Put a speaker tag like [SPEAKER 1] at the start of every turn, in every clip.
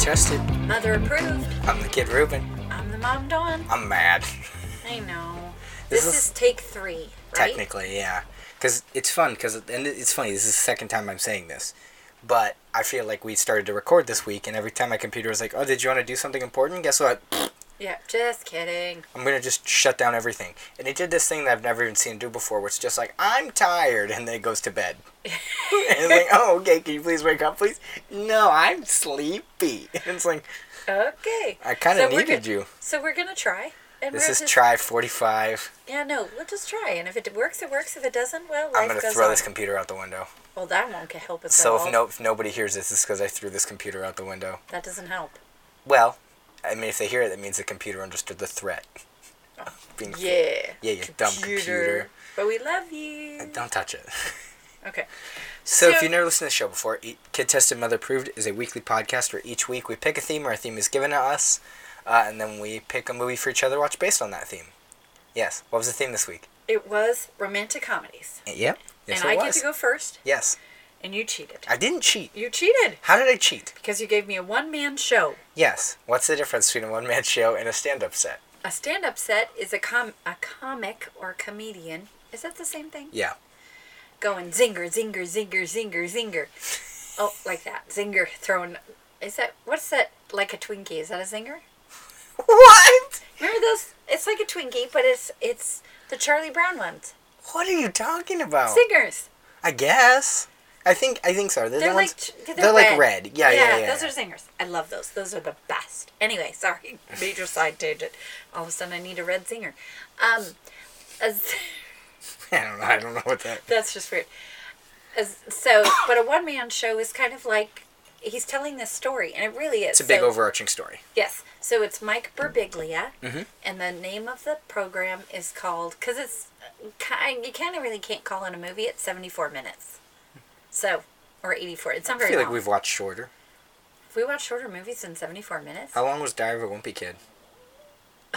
[SPEAKER 1] tested.
[SPEAKER 2] Mother approved.
[SPEAKER 1] I'm the kid Ruben.
[SPEAKER 2] I'm the mom Dawn.
[SPEAKER 1] I'm mad.
[SPEAKER 2] I know.
[SPEAKER 1] This
[SPEAKER 2] This,
[SPEAKER 1] is-
[SPEAKER 2] is, take three, right?
[SPEAKER 1] Technically, yeah. Because it's fun, because, and it's funny, this is the second time I'm saying this. But I feel like we started to record this week, and every time my computer was like, oh, did you want to do something important? Guess what?
[SPEAKER 2] Yeah, just kidding.
[SPEAKER 1] I'm going to just shut down everything. And it did this thing that I've never even seen do before, which is just like, I'm tired, and then it goes to bed. and it's like, oh, okay, can you please wake up, please? No, I'm sleepy. And it's like,
[SPEAKER 2] Okay.
[SPEAKER 1] I kind of
[SPEAKER 2] So
[SPEAKER 1] needed you.
[SPEAKER 2] So we're gonna try. And
[SPEAKER 1] This is
[SPEAKER 2] just-
[SPEAKER 1] try 45.
[SPEAKER 2] Yeah, no, we'll just try, and if it works, it works. If it doesn't, well,
[SPEAKER 1] I'm going to throw
[SPEAKER 2] on.
[SPEAKER 1] this computer out the window.
[SPEAKER 2] well, that won't help us
[SPEAKER 1] So
[SPEAKER 2] at all.
[SPEAKER 1] if no if nobody hears this, it's because I threw this computer out the window.
[SPEAKER 2] that doesn't help.
[SPEAKER 1] Well, I mean, if they hear it, that means the computer understood the threat. Being
[SPEAKER 2] Yeah.
[SPEAKER 1] Yeah, you dumb computer.
[SPEAKER 2] But we love you.
[SPEAKER 1] Don't touch it.
[SPEAKER 2] Okay.
[SPEAKER 1] So, if you've never listened to the show before, E- Kid Tested Mother Approved is a weekly podcast where each week we pick a theme or a theme is given to us, uh, and then we pick a movie for each other to watch based on that theme. Yes. What was the theme this week?
[SPEAKER 2] It was romantic comedies,
[SPEAKER 1] Yep. Yes,
[SPEAKER 2] and I
[SPEAKER 1] was.
[SPEAKER 2] get to go first,
[SPEAKER 1] Yes.
[SPEAKER 2] And you cheated.
[SPEAKER 1] I didn't cheat.
[SPEAKER 2] You cheated
[SPEAKER 1] How did I cheat?
[SPEAKER 2] because you gave me a one-man show.
[SPEAKER 1] Yes. What's the difference between a one man show and a stand up set?
[SPEAKER 2] A stand-up set is a com a comic or comedian. Is that the same thing?
[SPEAKER 1] Yeah.
[SPEAKER 2] Going zinger, zinger, zinger, zinger, zinger. Oh, like that. Zinger throwing. Is that what's that? Like a Twinkie? Is that a zinger?
[SPEAKER 1] What?
[SPEAKER 2] Remember those? It's like a Twinkie, but it's it's the Charlie Brown ones.
[SPEAKER 1] What are you talking about?
[SPEAKER 2] Zingers.
[SPEAKER 1] I guess. I think I think so. They're,
[SPEAKER 2] They're
[SPEAKER 1] the
[SPEAKER 2] like
[SPEAKER 1] ones,
[SPEAKER 2] they're,
[SPEAKER 1] they're like red. Yeah, yeah, yeah.
[SPEAKER 2] Those are zingers. I love those. Those are the best. Anyway, sorry, major side tangent. All of a sudden, I need a red zinger. Um, as,
[SPEAKER 1] I don't know. I don't know what that.
[SPEAKER 2] that's just weird. As, so, but a one man show is kind of like he's telling this story, and it really is.
[SPEAKER 1] It's a big
[SPEAKER 2] So-
[SPEAKER 1] overarching story.
[SPEAKER 2] Yes. So it's Mike Birbiglia,
[SPEAKER 1] Mhm.
[SPEAKER 2] and the name of the program is called because it's kind you kind of really can't call it a movie. It's seventy four minutes. So or eighty four. It's not
[SPEAKER 1] I
[SPEAKER 2] very
[SPEAKER 1] feel like we've watched shorter.
[SPEAKER 2] Have we watched shorter movies than seventy four minutes.
[SPEAKER 1] How long was Diary of a Wimpy Kid?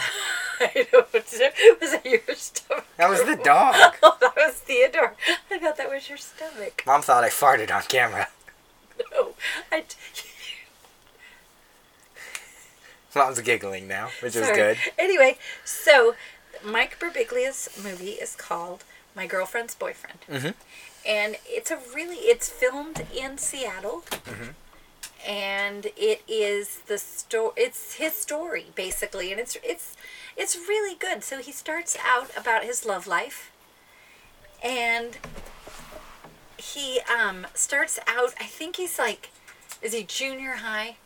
[SPEAKER 2] I don't know. Was that your stomach?
[SPEAKER 1] That was the dog.
[SPEAKER 2] Oh, that was Theodore. I thought that was your stomach.
[SPEAKER 1] Mom thought I farted on camera.
[SPEAKER 2] No, I.
[SPEAKER 1] Mom's giggling now, which is good.
[SPEAKER 2] Anyway, so Mike Birbiglia's movie is called My Girlfriend's Boyfriend.
[SPEAKER 1] Mhm.
[SPEAKER 2] And it's a really, it's filmed in Seattle. And it is the story, it's his story, basically. And it's, it's, it's really good. So he starts out about his love life. And he um, starts out, I think he's like, is he junior high?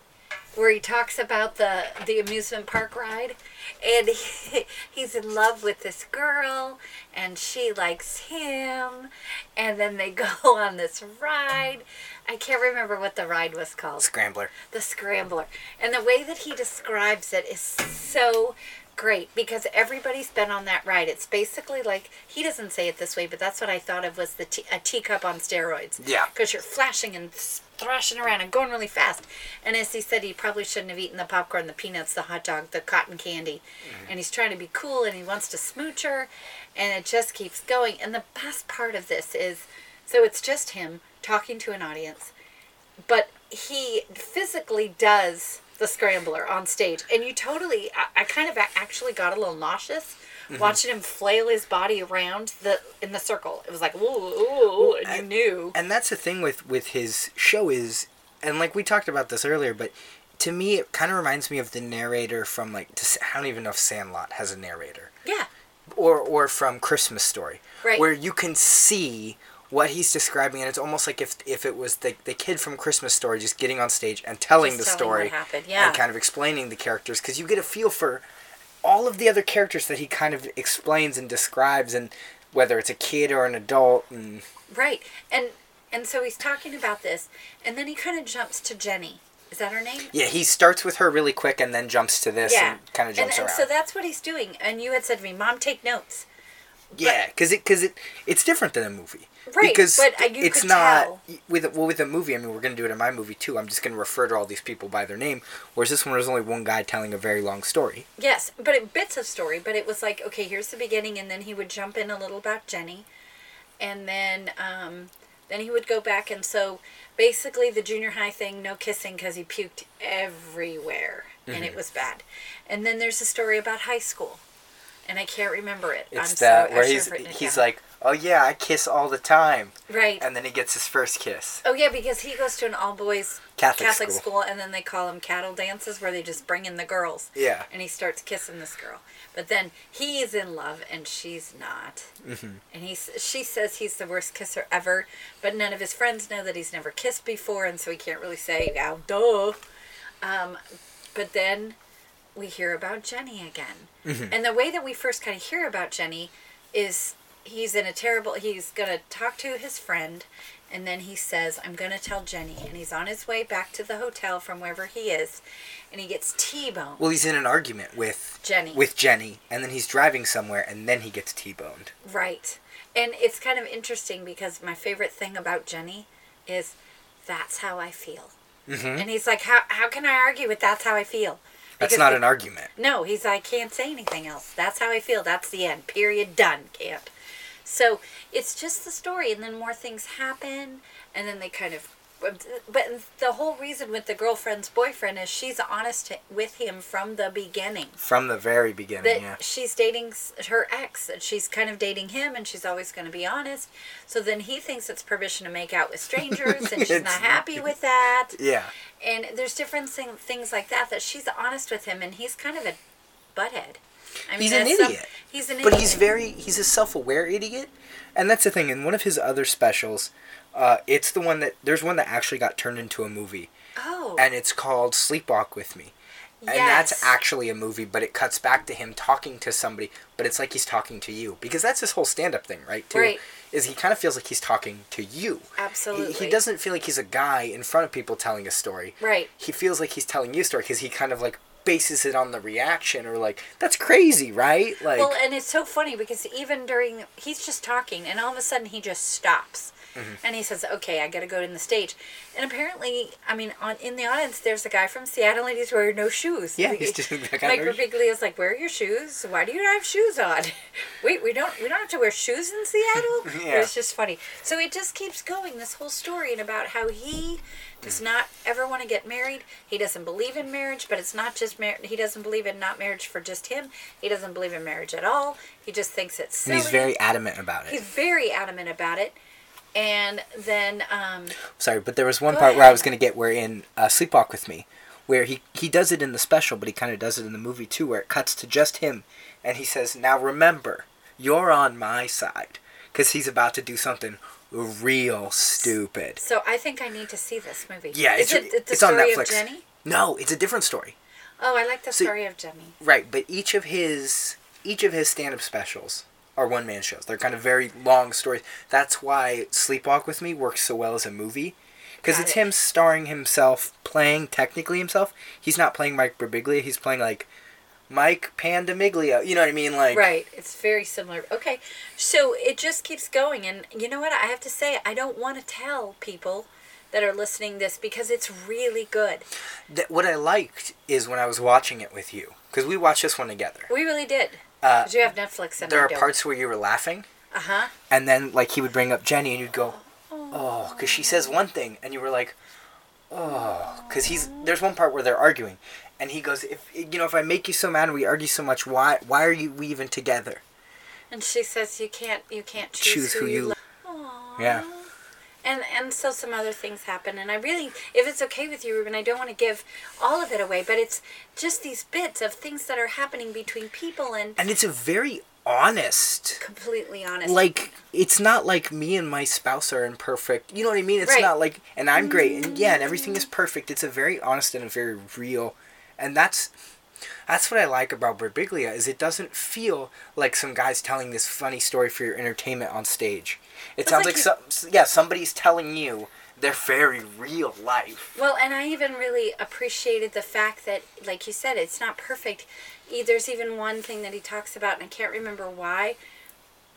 [SPEAKER 2] where he talks about the the amusement park ride and he, he's in love with this girl and she likes him. And then they go on this ride. I can't remember what the ride was called.
[SPEAKER 1] Scrambler.
[SPEAKER 2] the scrambler. And the way that he describes it is so great because everybody's been on that ride. It's basically like he doesn't say it this way but that's what i thought of was the tea, a teacup on steroids.
[SPEAKER 1] Yeah.
[SPEAKER 2] because you're flashing and thrashing around and going really fast. And as he said he probably shouldn't have eaten the popcorn the peanuts the hot dog the cotton candy. Mm-hmm. And he's trying to be cool and he wants to smooch her. And it just keeps going. And the best part of this is so it's just him talking to an audience but he physically does the scrambler on stage. And you totally i, I kind of actually got a little nauseous
[SPEAKER 1] Mm-hmm.
[SPEAKER 2] watching him flail his body around the in the circle it was like ooh, ooh, and you knew
[SPEAKER 1] And that's the thing with with his show is, and like we talked about this earlier, but to me it kind of reminds me of the narrator from like I don't even know if Sandlot has a narrator.
[SPEAKER 2] yeah
[SPEAKER 1] or or from Christmas Story,
[SPEAKER 2] Right.
[SPEAKER 1] where you can see what he's describing, and it's almost like if if it was the the kid from Christmas Story just getting on stage and telling
[SPEAKER 2] Just
[SPEAKER 1] the
[SPEAKER 2] telling
[SPEAKER 1] story
[SPEAKER 2] what happened, yeah.
[SPEAKER 1] and kind of explaining the characters, because you get a feel for all of the other characters that he kind of explains and describes, and whether it's a kid or an adult, and
[SPEAKER 2] right and and so he's talking about this and then he kind of jumps to jenny is that her name
[SPEAKER 1] yeah, he starts with her really quick and then jumps to this
[SPEAKER 2] yeah
[SPEAKER 1] and kind of jumps
[SPEAKER 2] and, and
[SPEAKER 1] around.
[SPEAKER 2] so that's what he's doing and you had said to me mom take notes
[SPEAKER 1] Yeah, because it because it it's different than a movie.
[SPEAKER 2] Right,
[SPEAKER 1] because
[SPEAKER 2] but, uh, you
[SPEAKER 1] it's
[SPEAKER 2] could
[SPEAKER 1] not
[SPEAKER 2] tell.
[SPEAKER 1] with well with a movie. I mean, we're gonna do it in my movie too. I'm just gonna refer to all these people by their name. Whereas this one was only one guy telling a very long story.
[SPEAKER 2] Yes, but it, bits of story. But it was like, okay, here's the beginning, and then he would jump in a little about Jenny, and then um, Then he would go back, and so basically the junior high thing, no kissing because he puked everywhere, and
[SPEAKER 1] Mm-hmm.
[SPEAKER 2] it was bad. And then there's a story about high school, and I can't remember it.
[SPEAKER 1] It's
[SPEAKER 2] I'm
[SPEAKER 1] that
[SPEAKER 2] so,
[SPEAKER 1] where he's
[SPEAKER 2] have written it
[SPEAKER 1] he's
[SPEAKER 2] down.
[SPEAKER 1] like, oh yeah, I kiss all the time,
[SPEAKER 2] right.
[SPEAKER 1] and then he gets his first kiss.
[SPEAKER 2] Oh yeah, because he goes to an all boys
[SPEAKER 1] Catholic
[SPEAKER 2] Catholic
[SPEAKER 1] school.
[SPEAKER 2] school, and then they call them cattle dances, where they just bring in the girls.
[SPEAKER 1] Yeah.
[SPEAKER 2] And he starts kissing this girl, but then he's in love and she's not.
[SPEAKER 1] Mm-hmm.
[SPEAKER 2] And he she says he's the worst kisser ever, but none of his friends know that he's never kissed before, and so he can't really say, "Oh, duh." Um, but then we hear about Jenny again,
[SPEAKER 1] Mm-hmm.
[SPEAKER 2] and the way that we first kind of hear about Jenny is he's in a terrible. He's gonna talk to his friend, and then he says, "I'm gonna tell Jenny," and he's on his way back to the hotel from wherever he is, and he gets T-boned.
[SPEAKER 1] Well, he's in an argument with
[SPEAKER 2] Jenny.
[SPEAKER 1] with Jenny, and then he's driving somewhere, and then he gets t-boned.
[SPEAKER 2] Right. And it's kind of interesting because my favorite thing about Jenny is that's how I feel.
[SPEAKER 1] Mhm.
[SPEAKER 2] And he's like, how, how can I argue with that's how I feel?
[SPEAKER 1] That's not an argument.
[SPEAKER 2] No, he's like, can't say anything else. That's how I feel. That's the end. Period. Done. Can't. So it's just the story, and then more things happen, and then they kind of. But the whole reason with the girlfriend's boyfriend is she's honest with him from the beginning
[SPEAKER 1] From the very beginning,
[SPEAKER 2] that
[SPEAKER 1] yeah.
[SPEAKER 2] she's dating her ex and she's kind of dating him and she's always going to be honest so then he thinks it's permission to make out with strangers and she's not happy with that
[SPEAKER 1] Yeah.
[SPEAKER 2] and there's different thing, things like that that she's honest with him and he's kind of a butthead I
[SPEAKER 1] He's an idiot.
[SPEAKER 2] he's an idiot.
[SPEAKER 1] But he's very he's a self-aware idiot, and that's the thing. In one of his other specials, uh, it's the one that there's one that actually got turned into a movie,
[SPEAKER 2] oh
[SPEAKER 1] and it's called Sleepwalk with Me. And that's actually a movie, but it cuts back to him talking to somebody, but it's like he's talking to you because that's his whole stand-up thing, right? Too,
[SPEAKER 2] Right.
[SPEAKER 1] Is he kind of feels like he's talking to you. He,
[SPEAKER 2] absolutely
[SPEAKER 1] he doesn't feel like he's a guy in front of people telling a story.
[SPEAKER 2] right
[SPEAKER 1] He feels like he's telling you a story because he kind of like bases it on the reaction or like that's crazy, right? Like
[SPEAKER 2] well and it's so funny because even during he's just talking and all of a sudden he just stops.
[SPEAKER 1] Mm-hmm.
[SPEAKER 2] and he says okay i gotta go in the stage. And apparently i mean on in the audience there's a guy from seattle and he's wearing no shoes.
[SPEAKER 1] Yeah, he's just that guy
[SPEAKER 2] mike
[SPEAKER 1] wears-
[SPEAKER 2] Birbiglia's like where are your shoes? Why do you not have shoes on? Wait we don't we don't have to wear shoes in seattle?
[SPEAKER 1] Yeah.
[SPEAKER 2] it's just funny. So it just keeps going this whole story and about how he does not ever want to get married. He doesn't believe in marriage but it's not just mar- he doesn't believe in not marriage for just him. He doesn't believe in marriage at all. He just thinks it's
[SPEAKER 1] and he's very adamant about it.
[SPEAKER 2] he's very adamant about it. And then um
[SPEAKER 1] Sorry, but there was one part where I was going to get where in uh, Sleepwalk with Me, where he he does it in the special, but he kind of does it in the movie too, where it cuts to just him, and he says, "Now remember, you're on my side," because he's about to do something real stupid.
[SPEAKER 2] so i think i need to see this movie
[SPEAKER 1] Yeah,
[SPEAKER 2] is
[SPEAKER 1] it's
[SPEAKER 2] it, the
[SPEAKER 1] it's on
[SPEAKER 2] story
[SPEAKER 1] Netflix.
[SPEAKER 2] of jenny
[SPEAKER 1] No, it's a different story.
[SPEAKER 2] oh i like the
[SPEAKER 1] See-
[SPEAKER 2] story of jenny
[SPEAKER 1] Right, but each of his each of his stand-up specials are one-man shows. They're kind of very long stories. That's why Sleepwalk with Me works so well as a movie because it's
[SPEAKER 2] it.
[SPEAKER 1] him starring himself, playing technically himself. He's not playing Mike Birbiglia. He's playing like Mike Pandamiglia. You know what I mean? Like
[SPEAKER 2] right it's very similar okay so it just keeps going and you know what i have to say i don't want to tell people that are listening this because it's really good
[SPEAKER 1] th- what I liked is when I was watching it with you because we watched this one together.
[SPEAKER 2] we really did
[SPEAKER 1] Uh,
[SPEAKER 2] you have netflix and
[SPEAKER 1] there
[SPEAKER 2] I
[SPEAKER 1] are
[SPEAKER 2] don't.
[SPEAKER 1] parts where you were laughing,
[SPEAKER 2] uh-huh
[SPEAKER 1] and then like he would bring up Jenny, and you'd go, oh, because she says one thing, and you were like, oh, because he's there's one part where they're arguing, and he goes, if you know, if I make you so mad and we argue so much, why why are you we even together?
[SPEAKER 2] and she says you can't you can't choose,
[SPEAKER 1] Choose
[SPEAKER 2] who,
[SPEAKER 1] who
[SPEAKER 2] you, love.
[SPEAKER 1] Yeah.
[SPEAKER 2] and and so some other things happen and i really if it's okay with you ruben i don't want to give all of it away but it's just these bits of things that are happening between people and
[SPEAKER 1] And it's a very honest.
[SPEAKER 2] completely honest
[SPEAKER 1] Like it's not like me and my spouse are imperfect. You know what I mean? It's
[SPEAKER 2] Right.
[SPEAKER 1] not like and I'm great and yeah, and everything is mm. perfect. It's a very honest and a very real, and that's that's what I like about Birbiglia is it doesn't feel like some guy's telling this funny story for your entertainment on stage. It
[SPEAKER 2] It's
[SPEAKER 1] sounds
[SPEAKER 2] like
[SPEAKER 1] like, some yeah somebody's telling you their very real life.
[SPEAKER 2] Well, and I even really appreciated the fact that, like you said, it's not perfect. There's even one thing that he talks about, and I can't remember why,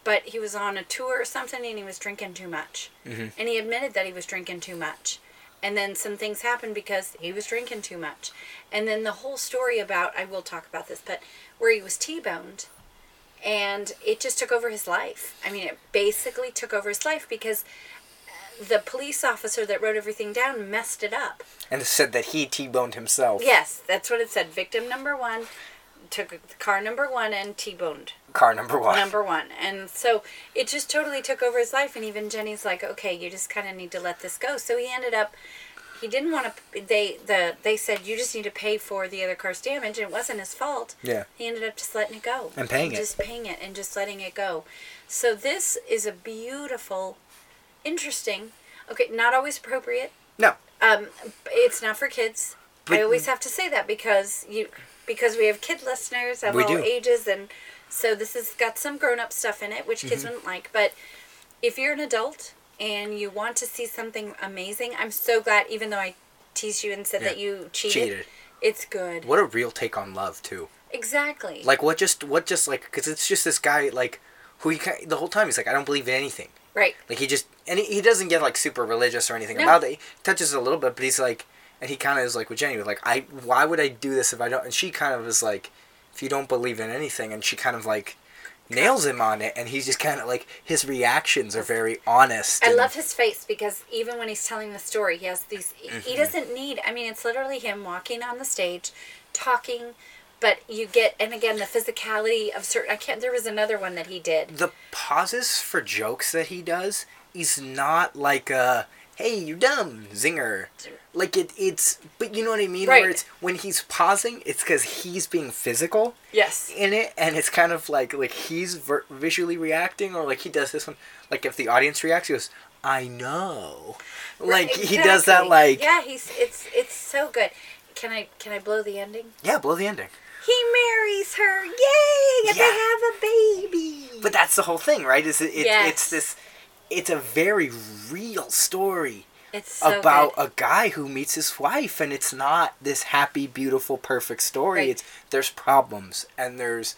[SPEAKER 2] but he was on a tour or something and he was drinking too much.
[SPEAKER 1] Mhm.
[SPEAKER 2] And he admitted that he was drinking too much. And then some things happened because he was drinking too much. And then the whole story about, I will talk about this, but where he was T boned and it just took over his life. I mean, it basically took over his life because uh, the police officer that wrote everything down messed it up.
[SPEAKER 1] And it said that he T-boned himself.
[SPEAKER 2] Yes, that's what it said. Victim number one took car number one and T-boned
[SPEAKER 1] Car number one.
[SPEAKER 2] number one, and so it just totally took over his life. And even Jenny's like, okay, you just kind of need to let this go. So he ended up. He didn't want to. They the they said you just need to pay for the other car's damage, and it wasn't his fault.
[SPEAKER 1] Yeah.
[SPEAKER 2] He ended up just letting it go
[SPEAKER 1] And paying it.
[SPEAKER 2] just paying it and just letting it go. So this is a beautiful, interesting. Okay, not always appropriate.
[SPEAKER 1] No.
[SPEAKER 2] Um, it's not for kids. I always have to say that because you because we have kid listeners of all
[SPEAKER 1] do.
[SPEAKER 2] ages, and so this has got some grown up stuff in it, which
[SPEAKER 1] Mm-hmm.
[SPEAKER 2] kids wouldn't like. But if you're an adult and you want to see something amazing, I'm so glad. Even though I teased you and said
[SPEAKER 1] Yeah.
[SPEAKER 2] that you cheated,
[SPEAKER 1] Cheated.
[SPEAKER 2] it's good.
[SPEAKER 1] What a real take on love too.
[SPEAKER 2] Exactly.
[SPEAKER 1] Like what just what just like because it's just this guy like who he the whole time he's like I don't believe in anything.
[SPEAKER 2] right.
[SPEAKER 1] Like he just and he, he doesn't get like super religious or anything
[SPEAKER 2] No.
[SPEAKER 1] about it. He touches it a little bit, but he's like, and he kind of is like with Jenny, like I why would I do this if I don't? And she kind of is like, if you don't believe in anything, and she kind of like nails him on it, and he's just kind of like his reactions are very honest.
[SPEAKER 2] I love his face because even when he's telling the story, he has these.
[SPEAKER 1] Mm-hmm.
[SPEAKER 2] He doesn't need. I mean, it's literally him walking on the stage, talking, but you get and again the physicality of certain. I can't. There was another one that he did.
[SPEAKER 1] the pauses for jokes that he does. He's not like a hey you dumb zinger. Like it, it's but you know what I mean.
[SPEAKER 2] Right.
[SPEAKER 1] Where it's when he's pausing, it's because he's being physical.
[SPEAKER 2] Yes.
[SPEAKER 1] in it and it's kind of like like he's ver- visually reacting or like he does this one like if the audience reacts he goes i know like he does that like yeah,
[SPEAKER 2] Yeah, he's. It's. It's so good. Can I? Can I blow the ending?
[SPEAKER 1] Yeah, blow the ending
[SPEAKER 2] He marries her. Yay! And
[SPEAKER 1] Yeah.
[SPEAKER 2] they have a baby.
[SPEAKER 1] but that's the whole thing right is it, it
[SPEAKER 2] Yes.
[SPEAKER 1] it's this it's a very real story
[SPEAKER 2] It's so
[SPEAKER 1] about
[SPEAKER 2] good.
[SPEAKER 1] a guy who meets his wife and it's not this happy beautiful perfect story
[SPEAKER 2] Right.
[SPEAKER 1] it's there's problems and there's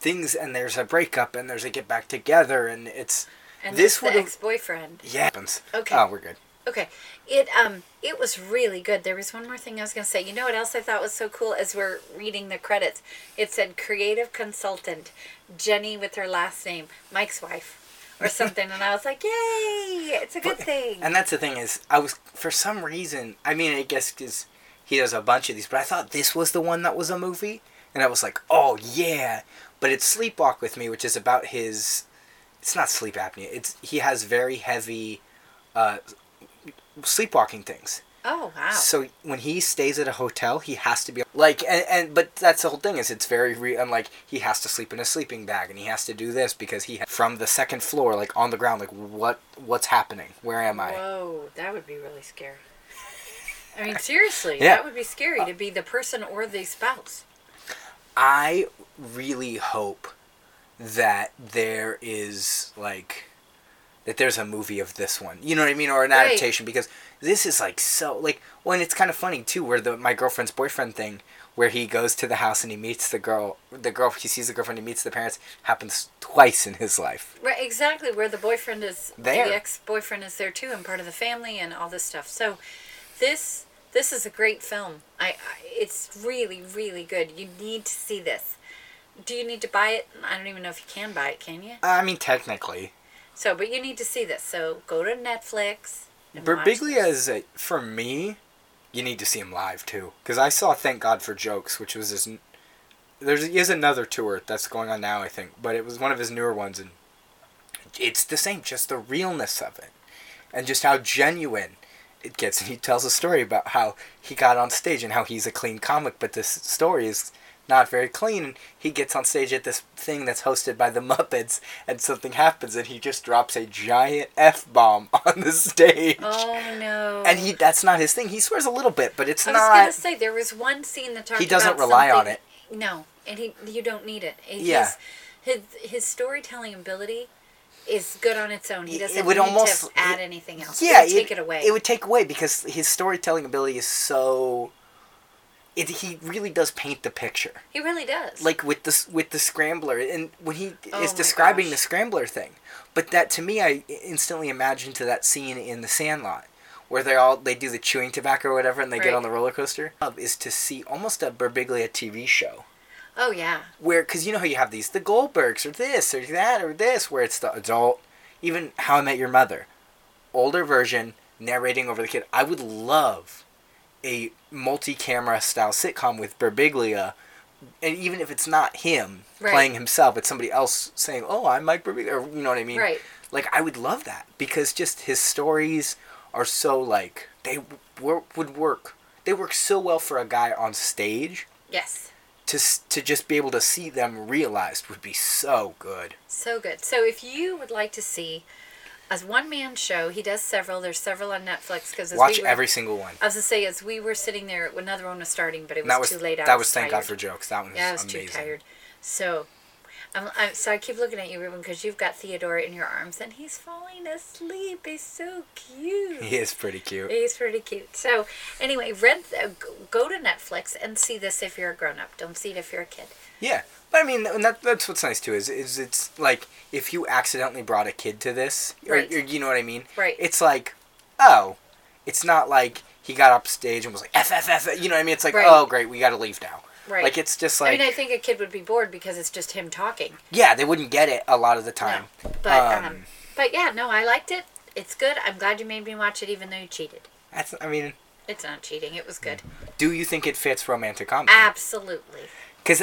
[SPEAKER 1] things and there's a breakup and there's a get back together and it's
[SPEAKER 2] and
[SPEAKER 1] this
[SPEAKER 2] the
[SPEAKER 1] would've-
[SPEAKER 2] ex-boyfriend.
[SPEAKER 1] yeah happens
[SPEAKER 2] Okay.
[SPEAKER 1] oh we're good
[SPEAKER 2] Okay. It um it was really good. There was one more thing I was gonna say. You know what else I thought was so cool as we're reading the credits? It said creative consultant, Jenny with her last name, Mike's wife. Or something, and I was like, "Yay! It's a good
[SPEAKER 1] But-
[SPEAKER 2] thing."
[SPEAKER 1] And that's the thing is, I was for some reason. I mean, I guess because he does a bunch of these, but I thought this was the one that was a movie, and I was like, oh yeah. But it's Sleepwalk with Me, which is about his. It's not sleep apnea. It's he has very heavy, uh, sleepwalking things.
[SPEAKER 2] Oh wow!
[SPEAKER 1] So when he stays at a hotel, he has to be like, and, and but that's the whole thing is it's very real. and like he has to sleep in a sleeping bag, and he has to do this because he from the second floor, like on the ground, like what what's happening? Where am I?
[SPEAKER 2] Whoa, that would be really scary. I mean, seriously,
[SPEAKER 1] Yeah.
[SPEAKER 2] that would be scary to be the person or the spouse.
[SPEAKER 1] I really hope that there is like that there's a movie of this one. You know what I mean, or an
[SPEAKER 2] Right.
[SPEAKER 1] adaptation because this is like so like when it's kind of funny too, where the my girlfriend's boyfriend thing, where he goes to the house and he meets the girl, the girl he sees the girlfriend, he meets the parents, happens twice in his life.
[SPEAKER 2] Right, exactly. Where the boyfriend is,
[SPEAKER 1] There.
[SPEAKER 2] the ex-boyfriend is there too, and part of the family, and all this stuff. So, this this is a great film. I, I it's really really good. You need to see this. Do you need to buy it? I don't even know if you can buy it. Can you?
[SPEAKER 1] I mean, technically,
[SPEAKER 2] So, but you need to see this. So go to Netflix. and watch
[SPEAKER 1] Birbiglia
[SPEAKER 2] this.
[SPEAKER 1] is a, for me. You need to see him live too, because I saw Thank God for Jokes, which was his. There's he has another tour that's going on now, I think, but it was one of his newer ones, and it's the same, just the realness of it, and just how genuine it gets. And he tells a story about how he got on stage and how he's a clean comic, but this story is not very clean. And he gets on stage at this thing that's hosted by the Muppets, and something happens, and he just drops a giant f bomb on the stage.
[SPEAKER 2] Oh no.
[SPEAKER 1] And he that's not his thing. He swears a little bit, but it's not.
[SPEAKER 2] I was gonna say there was one scene that talked.
[SPEAKER 1] He doesn't rely on it.
[SPEAKER 2] No, and he you don't need it. His,
[SPEAKER 1] Yeah.
[SPEAKER 2] His his storytelling ability is good on its own. He doesn't
[SPEAKER 1] it would
[SPEAKER 2] need
[SPEAKER 1] almost-
[SPEAKER 2] to add
[SPEAKER 1] it-
[SPEAKER 2] anything else.
[SPEAKER 1] yeah,
[SPEAKER 2] It would take it away.
[SPEAKER 1] It would take away because his storytelling ability is so. It, he really does paint the picture,
[SPEAKER 2] he really does.
[SPEAKER 1] like with the with the scrambler, and when he
[SPEAKER 2] Oh
[SPEAKER 1] is describing
[SPEAKER 2] gosh.
[SPEAKER 1] the scrambler thing. But that to me, I instantly imagine to that scene in The Sandlot, where they all they do the chewing tobacco or whatever, and they get on the roller coaster. Is to see almost a Birbiglia TV show.
[SPEAKER 2] oh yeah.
[SPEAKER 1] where because you know how you have these the Goldbergs or this or that or this where it's the adult even How I Met Your Mother older version narrating over the kid. I would love a multi-camera style sitcom with Birbiglia, and even if it's not him
[SPEAKER 2] Right.
[SPEAKER 1] playing himself, it's somebody else saying, "Oh, I'm Mike Birbiglia," or you know what I mean?
[SPEAKER 2] Right.
[SPEAKER 1] Like I would love that because just his stories are so like they wor- would work. They work so well for a guy on stage.
[SPEAKER 2] Yes.
[SPEAKER 1] To to just be able to see them realized would be so good.
[SPEAKER 2] So good. So if you would like to see a one man show, he does several. There's several on Netflix because
[SPEAKER 1] Watch
[SPEAKER 2] we were,
[SPEAKER 1] every single one.
[SPEAKER 2] I was gonna say as we were sitting there, another one was starting, but it was,
[SPEAKER 1] was
[SPEAKER 2] too late. I
[SPEAKER 1] that was thank. God for jokes. That one was
[SPEAKER 2] Yeah, I was
[SPEAKER 1] amazing.
[SPEAKER 2] too tired. So, I'm, I'm, so I keep looking at you, Ruben, because you've got Theodore in your arms, and he's falling asleep. He's so cute.
[SPEAKER 1] He is pretty cute.
[SPEAKER 2] He's pretty cute. So, anyway, rent, uh, go- go to Netflix and see this if you're a grown up. Don't see it if you're a kid.
[SPEAKER 1] Yeah, but I mean, and that, that's what's nice too. Is is it's like if you accidentally brought a kid to this, or,
[SPEAKER 2] Right.
[SPEAKER 1] or you know what I mean?
[SPEAKER 2] Right.
[SPEAKER 1] It's like, oh, it's not like he got up stage and was like f f f. You know what I mean? It's like,
[SPEAKER 2] Right.
[SPEAKER 1] oh great, we got to leave now.
[SPEAKER 2] Right.
[SPEAKER 1] Like it's just like.
[SPEAKER 2] I mean, I think a kid would be bored because it's just him talking.
[SPEAKER 1] yeah, they wouldn't get it a lot of the time.
[SPEAKER 2] No. But, um,
[SPEAKER 1] Um,
[SPEAKER 2] but yeah, no, I liked it. It's good. I'm glad you made me watch it, even though you cheated.
[SPEAKER 1] That's, I mean,
[SPEAKER 2] It's not cheating. It was good.
[SPEAKER 1] do you think it fits romantic comedy?
[SPEAKER 2] Absolutely.
[SPEAKER 1] Because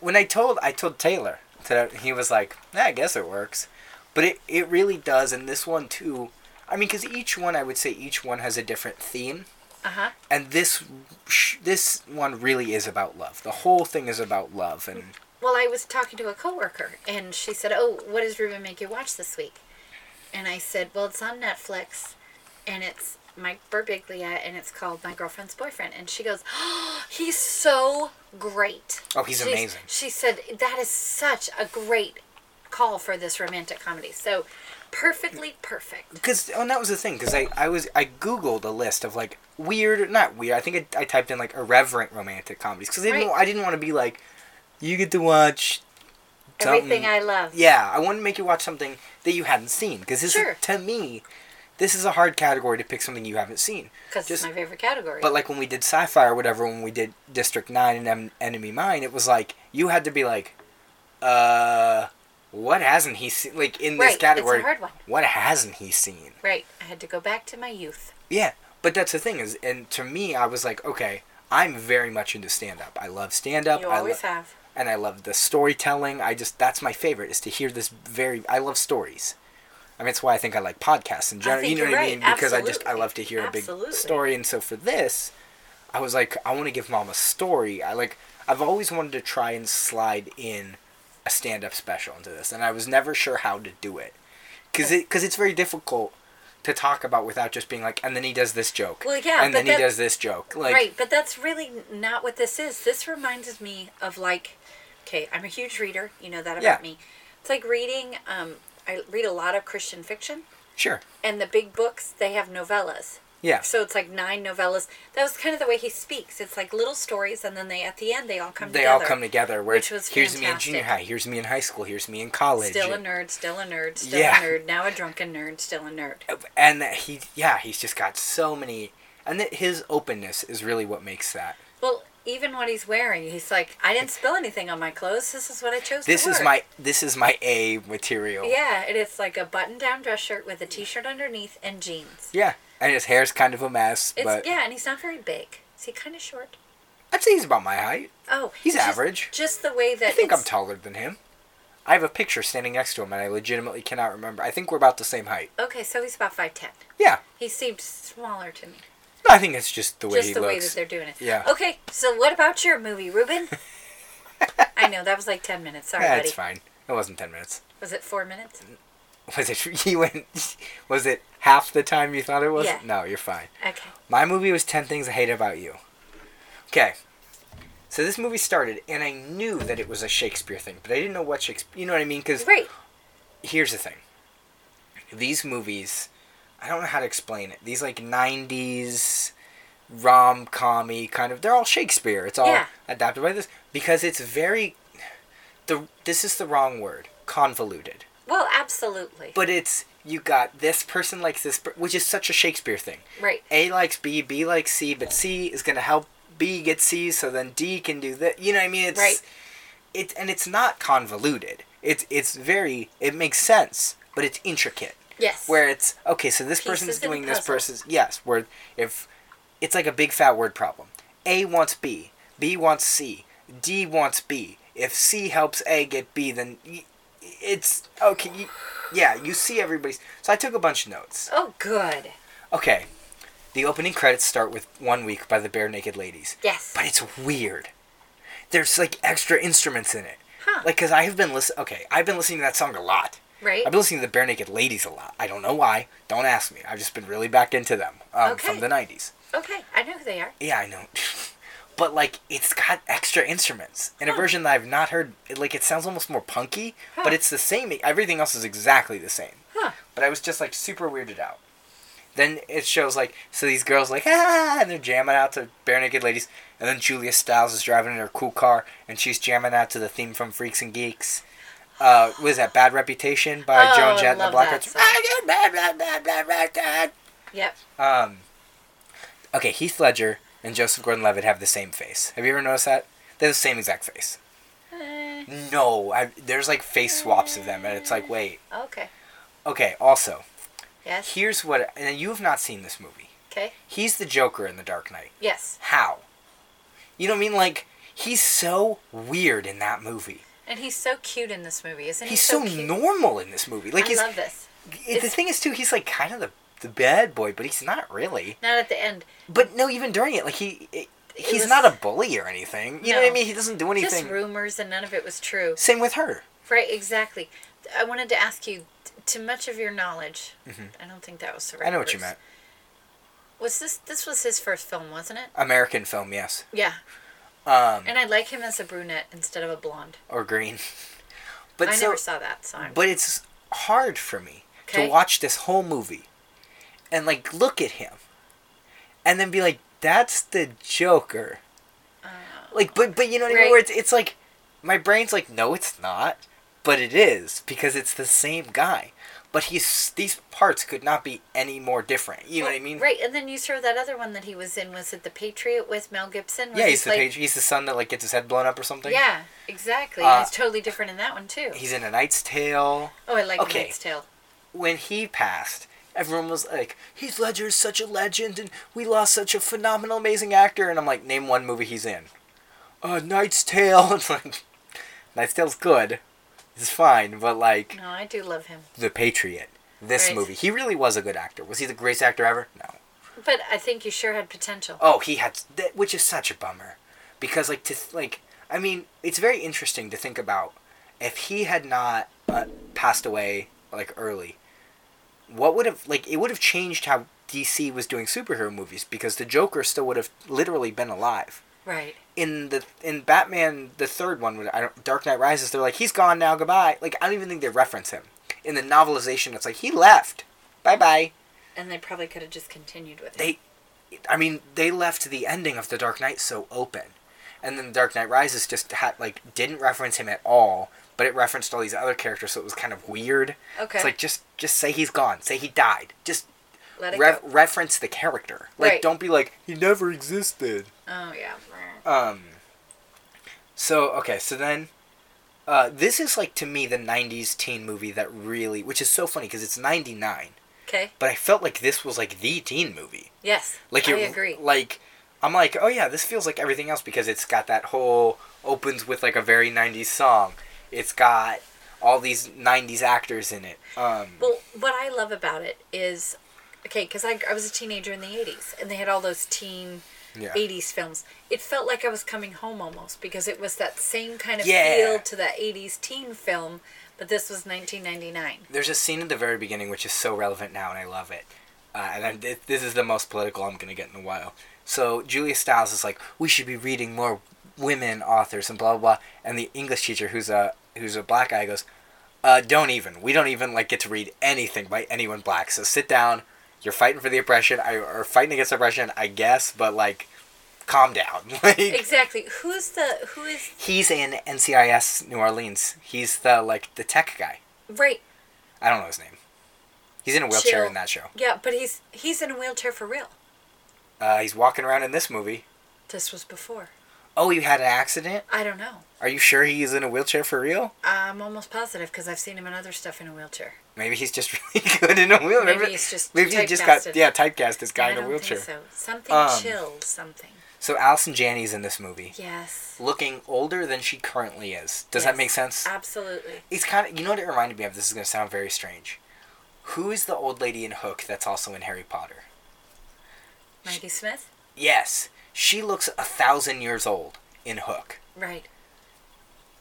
[SPEAKER 1] when I told I told Taylor that he was like, yeah, I guess it works, but it it really does, and this one too. I mean, because each one, I would say each one has a different theme,
[SPEAKER 2] Uh huh.
[SPEAKER 1] and this this one really is about love. The whole thing is about love, and
[SPEAKER 2] Well, I was talking to a coworker, and she said, "Oh, what does Ruben make you watch this week?" And I said, "Well, it's on Netflix, and it's Mike Birbiglia, and it's called My Girlfriend's Boyfriend." And she goes, oh, "He's so great."
[SPEAKER 1] Oh, he's
[SPEAKER 2] She's-
[SPEAKER 1] amazing.
[SPEAKER 2] She said that is such a great call for this romantic comedy. So, perfectly perfect.
[SPEAKER 1] because oh, and that was the thing. Because I I was I googled a list of like weird, not weird. I think I, I typed in like irreverent romantic comedies because I didn't
[SPEAKER 2] Right.
[SPEAKER 1] I didn't want to be like, you get to watch.
[SPEAKER 2] Everything I love.
[SPEAKER 1] Yeah, I wanted to make you watch something that you hadn't seen because this
[SPEAKER 2] Sure.
[SPEAKER 1] is, to me, this is a hard category to pick something you haven't seen.
[SPEAKER 2] Because it's my favorite category.
[SPEAKER 1] But like when we did sci-fi or whatever, when we did District Nine and em- Enemy Mine, it was like you had to be like, uh, what hasn't he seen? Like in
[SPEAKER 2] Right,
[SPEAKER 1] this
[SPEAKER 2] it's a
[SPEAKER 1] category,
[SPEAKER 2] hard one.
[SPEAKER 1] what hasn't he seen?
[SPEAKER 2] right. I had to go back to my youth.
[SPEAKER 1] Yeah, but that's the thing is, and to me, I was like, okay, I'm very much into stand-up. I love stand-up.
[SPEAKER 2] You
[SPEAKER 1] I
[SPEAKER 2] always
[SPEAKER 1] lo-
[SPEAKER 2] have.
[SPEAKER 1] and I love the storytelling. I just that's my favorite is to hear this very. I love stories. I mean, it's why I think I like podcasts in general. You know what I
[SPEAKER 2] right.
[SPEAKER 1] mean? Because I just I love to hear a big story, and so for this, I was like, I want to give mom a story. I like I've always wanted to try and slide in a stand-up special into this, and I was never sure how to do it, because it because it's very difficult to talk about without just being like, and then he does this joke,
[SPEAKER 2] Well, yeah,
[SPEAKER 1] and then he does this joke, like
[SPEAKER 2] right, but that's really not what this is. This reminds me of like, okay, I'm a huge reader. You know that about
[SPEAKER 1] Yeah.
[SPEAKER 2] me. It's like reading. Um, I read a lot of Christian fiction,
[SPEAKER 1] sure,
[SPEAKER 2] and the big books they have novellas.
[SPEAKER 1] yeah,
[SPEAKER 2] So it's like nine novellas. That was kind of the way he speaks. It's like little stories, and then they at the end they all come
[SPEAKER 1] they
[SPEAKER 2] together.
[SPEAKER 1] all come together. Where
[SPEAKER 2] which was
[SPEAKER 1] here's me in junior high, here's me in high school, here's me in college,
[SPEAKER 2] Still a nerd, still a nerd, still
[SPEAKER 1] Yeah.
[SPEAKER 2] a nerd. Now a drunken nerd, still a nerd.
[SPEAKER 1] Uh, and he yeah he's just got so many and his openness is really what makes that
[SPEAKER 2] Well, even what he's wearing, he's like, I didn't spill anything on my clothes. This is what I chose
[SPEAKER 1] this
[SPEAKER 2] to
[SPEAKER 1] is my this is my a material
[SPEAKER 2] Yeah, and it's like a button-down dress shirt with a t-shirt underneath and jeans.
[SPEAKER 1] yeah and his hair's kind of a mess
[SPEAKER 2] It's
[SPEAKER 1] but
[SPEAKER 2] yeah, and he's not very big. Is he kind of short?
[SPEAKER 1] i'd say he's about my height
[SPEAKER 2] Oh,
[SPEAKER 1] He's
[SPEAKER 2] just-
[SPEAKER 1] average.
[SPEAKER 2] Just the way that
[SPEAKER 1] i think i'm taller than him i have a picture standing next to him and i legitimately cannot remember i think we're about the same height
[SPEAKER 2] Okay, so he's about five ten.
[SPEAKER 1] yeah
[SPEAKER 2] He seemed smaller to me.
[SPEAKER 1] I think it's just the way
[SPEAKER 2] just
[SPEAKER 1] he
[SPEAKER 2] the way that they're doing it.
[SPEAKER 1] Yeah.
[SPEAKER 2] Okay, so what about your movie, Ruben? I know that was like ten minutes. Sorry,
[SPEAKER 1] yeah
[SPEAKER 2] buddy.
[SPEAKER 1] it's fine it wasn't 10 minutes
[SPEAKER 2] Was it four minutes?
[SPEAKER 1] was it you went was it half the time you thought it was
[SPEAKER 2] Yeah.
[SPEAKER 1] no you're fine
[SPEAKER 2] Okay.
[SPEAKER 1] My movie was 10 Things I Hate About You. Okay. So this movie started, and I knew that it was a Shakespeare thing, but I didn't know what Shakespeare. You know what I mean? Because
[SPEAKER 2] Great.
[SPEAKER 1] here's the thing these movies, I don't know how to explain it. These like 90s rom commy kind of, they're all Shakespeare. It's all
[SPEAKER 2] Yeah.
[SPEAKER 1] adapted by this. Because it's very. the This is the wrong word convoluted.
[SPEAKER 2] Well, absolutely.
[SPEAKER 1] But it's. You got this person likes this, which is such a Shakespeare thing.
[SPEAKER 2] right.
[SPEAKER 1] A likes B, B likes C, but C is gonna help B get C, so then D can do that. You know what I mean? It's
[SPEAKER 2] Right.
[SPEAKER 1] It and it's not convoluted. It's it's very it makes sense, but it's intricate.
[SPEAKER 2] Yes.
[SPEAKER 1] Where it's okay, so this person's
[SPEAKER 2] Pieces a
[SPEAKER 1] doing this person's yes. Where if it's like a big fat word problem. A wants B, B wants C, D wants B. If C helps A get B, then it's okay. You, yeah, you see everybody's. So I took a bunch of notes.
[SPEAKER 2] Oh, good.
[SPEAKER 1] Okay, the opening credits start with "One Week" by the Barenaked Ladies,
[SPEAKER 2] Yes.
[SPEAKER 1] but it's weird. There's like extra instruments in it.
[SPEAKER 2] Huh.
[SPEAKER 1] Like, cause I have been listen. Okay, I've been listening to that song a lot.
[SPEAKER 2] Right.
[SPEAKER 1] I've been listening to the Barenaked Ladies a lot. I don't know why. Don't ask me. I've just been really back into them um,
[SPEAKER 2] Okay.
[SPEAKER 1] from the '90s.
[SPEAKER 2] Okay, I know who they are.
[SPEAKER 1] Yeah, I know. but like, it's got extra instruments in a version that I've not heard. Like, it sounds almost more punky,
[SPEAKER 2] Huh.
[SPEAKER 1] but it's the same. Everything else is exactly the same.
[SPEAKER 2] Huh.
[SPEAKER 1] But I was just like super weirded out. Then it shows like so these girls like ah and they're jamming out to Barenaked Ladies, and then Julia Stiles is driving in her cool car and she's jamming out to the theme from Freaks and Geeks. Uh, what is that? Bad Reputation by
[SPEAKER 2] Oh,
[SPEAKER 1] Joan Jett and the Blackhearts.
[SPEAKER 2] Yep.
[SPEAKER 1] Um, okay, Heath Ledger and Joseph Gordon-Levitt have the same face. Have you ever noticed that? They have the same exact face.
[SPEAKER 2] Eh,
[SPEAKER 1] No, I, there's like face swaps of them, and it's like, wait.
[SPEAKER 2] okay.
[SPEAKER 1] Okay, also,
[SPEAKER 2] Yes.
[SPEAKER 1] here's what, and you have not seen this movie.
[SPEAKER 2] Okay.
[SPEAKER 1] He's the Joker in The Dark Knight.
[SPEAKER 2] Yes.
[SPEAKER 1] How? You know what I mean? Like, he's so weird in that movie.
[SPEAKER 2] And he's so cute in this movie, isn't he?
[SPEAKER 1] He's so,
[SPEAKER 2] cute?
[SPEAKER 1] normal in this movie. Like,
[SPEAKER 2] I
[SPEAKER 1] he's
[SPEAKER 2] love this.
[SPEAKER 1] it- the thing is too. He's like kind of the the bad boy, but he's not really.
[SPEAKER 2] Not at the end.
[SPEAKER 1] But no, even during it, like he, it, he's
[SPEAKER 2] was-
[SPEAKER 1] not a bully or anything. You know what I mean? He doesn't do anything.
[SPEAKER 2] Just rumors, and none of it was true.
[SPEAKER 1] Same with her.
[SPEAKER 2] Right. Exactly. I wanted to ask you, to much of your knowledge, I don't think that was the right.
[SPEAKER 1] Mm-hmm. I know what you meant.
[SPEAKER 2] Was this this was his first film, wasn't it?
[SPEAKER 1] American film, yes.
[SPEAKER 2] Yeah.
[SPEAKER 1] Um,
[SPEAKER 2] And I like him as a brunette instead of a blonde.
[SPEAKER 1] or green. But
[SPEAKER 2] I
[SPEAKER 1] so,
[SPEAKER 2] never saw that, so I'm,
[SPEAKER 1] but it's hard for me
[SPEAKER 2] Okay.
[SPEAKER 1] to watch this whole movie and like look at him and then be like, "That's the Joker." like, but but you know what I mean?
[SPEAKER 2] Uh,
[SPEAKER 1] Where it's it's like my brain's like, "No, it's not," but it is because it's the same guy. But he's these parts could not be any more different. You know what I mean?
[SPEAKER 2] Right, and then you saw that other one that he was in. Was it The Patriot with Mel Gibson? where
[SPEAKER 1] Yeah, he's the
[SPEAKER 2] like,
[SPEAKER 1] page. He's the son that like gets his head blown up or something.
[SPEAKER 2] Yeah, exactly.
[SPEAKER 1] Uh,
[SPEAKER 2] and he's totally different in that one too.
[SPEAKER 1] He's in A Knight's Tale.
[SPEAKER 2] Oh, I like
[SPEAKER 1] okay.
[SPEAKER 2] Knight's Tale.
[SPEAKER 1] when he passed, everyone was like, "Heath Ledger is such a legend, and we lost such a phenomenal, amazing actor." And I'm like, "Name one movie he's in." Uh, Knight's Tale. It's like, Knight's Tale's good. It's fine, but like
[SPEAKER 2] No, I do love him,
[SPEAKER 1] The Patriot, this
[SPEAKER 2] Right.
[SPEAKER 1] movie, he really was a good actor. Was he the greatest actor ever? No.
[SPEAKER 2] but I think you sure had potential.
[SPEAKER 1] Oh, he had, which is such a bummer, because like to th- like, I mean, it's very interesting to think about if he had not uh, passed away like early. What would have like it would have changed how DC was doing superhero movies because the Joker still would have literally been alive.
[SPEAKER 2] Right.
[SPEAKER 1] In the in Batman the third one, when I don't, Dark Knight Rises, they're like he's gone now, goodbye. Like I don't even think they reference him. In the novelization, it's like he left, bye bye.
[SPEAKER 2] And they probably could have just continued with it.
[SPEAKER 1] they I mean, they left the ending of The Dark Knight so open. And then the Dark Knight Rises just had like didn't reference him at all, but it referenced all these other characters, so it was kind of weird.
[SPEAKER 2] Okay.
[SPEAKER 1] It's like just just say he's gone, say he died. Just re- reference the character. Like
[SPEAKER 2] Right.
[SPEAKER 1] don't be like he never existed.
[SPEAKER 2] Oh yeah.
[SPEAKER 1] Um So, okay, so then uh, this is like to me the 90s teen movie that really which is so funny because it's 99
[SPEAKER 2] Okay.
[SPEAKER 1] but i felt like this was like the teen movie
[SPEAKER 2] Yes.
[SPEAKER 1] like
[SPEAKER 2] I agree.
[SPEAKER 1] Like I'm like, oh yeah, this feels like everything else because it's got that whole opens with like a very '90s song. It's got all these '90s actors in it. Um,
[SPEAKER 2] Well, what I love about it is, okay, because I, I was a teenager in the 80s, and they had all those teen
[SPEAKER 1] yeah.
[SPEAKER 2] 80s films. It felt like I was coming home almost, because it was that same kind of
[SPEAKER 1] Yeah.
[SPEAKER 2] feel to that 80s teen film, but this was 1999.
[SPEAKER 1] There's a scene at the very beginning which is so relevant now, and I love it. Uh, and I'm, this is the most political I'm gonna get in a while. So Julia Stiles is like, we should be reading more women authors and blah blah blah. And the English teacher, who's a who's a black guy, goes, uh, "Don't even. We don't even like get to read anything by anyone black. So sit down. You're fighting for the oppression. I or fighting against oppression, I guess. But like, calm down. like,
[SPEAKER 2] Exactly. Who's the who is
[SPEAKER 1] he's in NCIS New Orleans. He's the like the tech guy.
[SPEAKER 2] right?
[SPEAKER 1] I don't know his name. He's in a wheelchair
[SPEAKER 2] Chill.
[SPEAKER 1] in that show.
[SPEAKER 2] Yeah, but he's he's in a wheelchair for real.
[SPEAKER 1] Uh, he's walking around in this movie.
[SPEAKER 2] This was before.
[SPEAKER 1] Oh, he had an accident.
[SPEAKER 2] I don't know.
[SPEAKER 1] Are you sure he's in a wheelchair for real?
[SPEAKER 2] I'm almost positive because I've seen him in other stuff in a wheelchair.
[SPEAKER 1] Maybe he's just really good in a wheelchair.
[SPEAKER 2] Maybe he's just
[SPEAKER 1] maybe he just got yeah typecast this guy
[SPEAKER 2] I
[SPEAKER 1] in a wheelchair.
[SPEAKER 2] so. Something
[SPEAKER 1] Um,
[SPEAKER 2] chills. Something.
[SPEAKER 1] So Allison Janney's in this movie,
[SPEAKER 2] Yes.
[SPEAKER 1] looking older than she currently is. Does that make sense?
[SPEAKER 2] Absolutely.
[SPEAKER 1] It's kind of you know what it reminded me of. This is gonna sound very strange. Who is the old lady in Hook that's also in Harry Potter?
[SPEAKER 2] Maggie Smith.
[SPEAKER 1] Yes, she looks a thousand years old in Hook,
[SPEAKER 2] Right.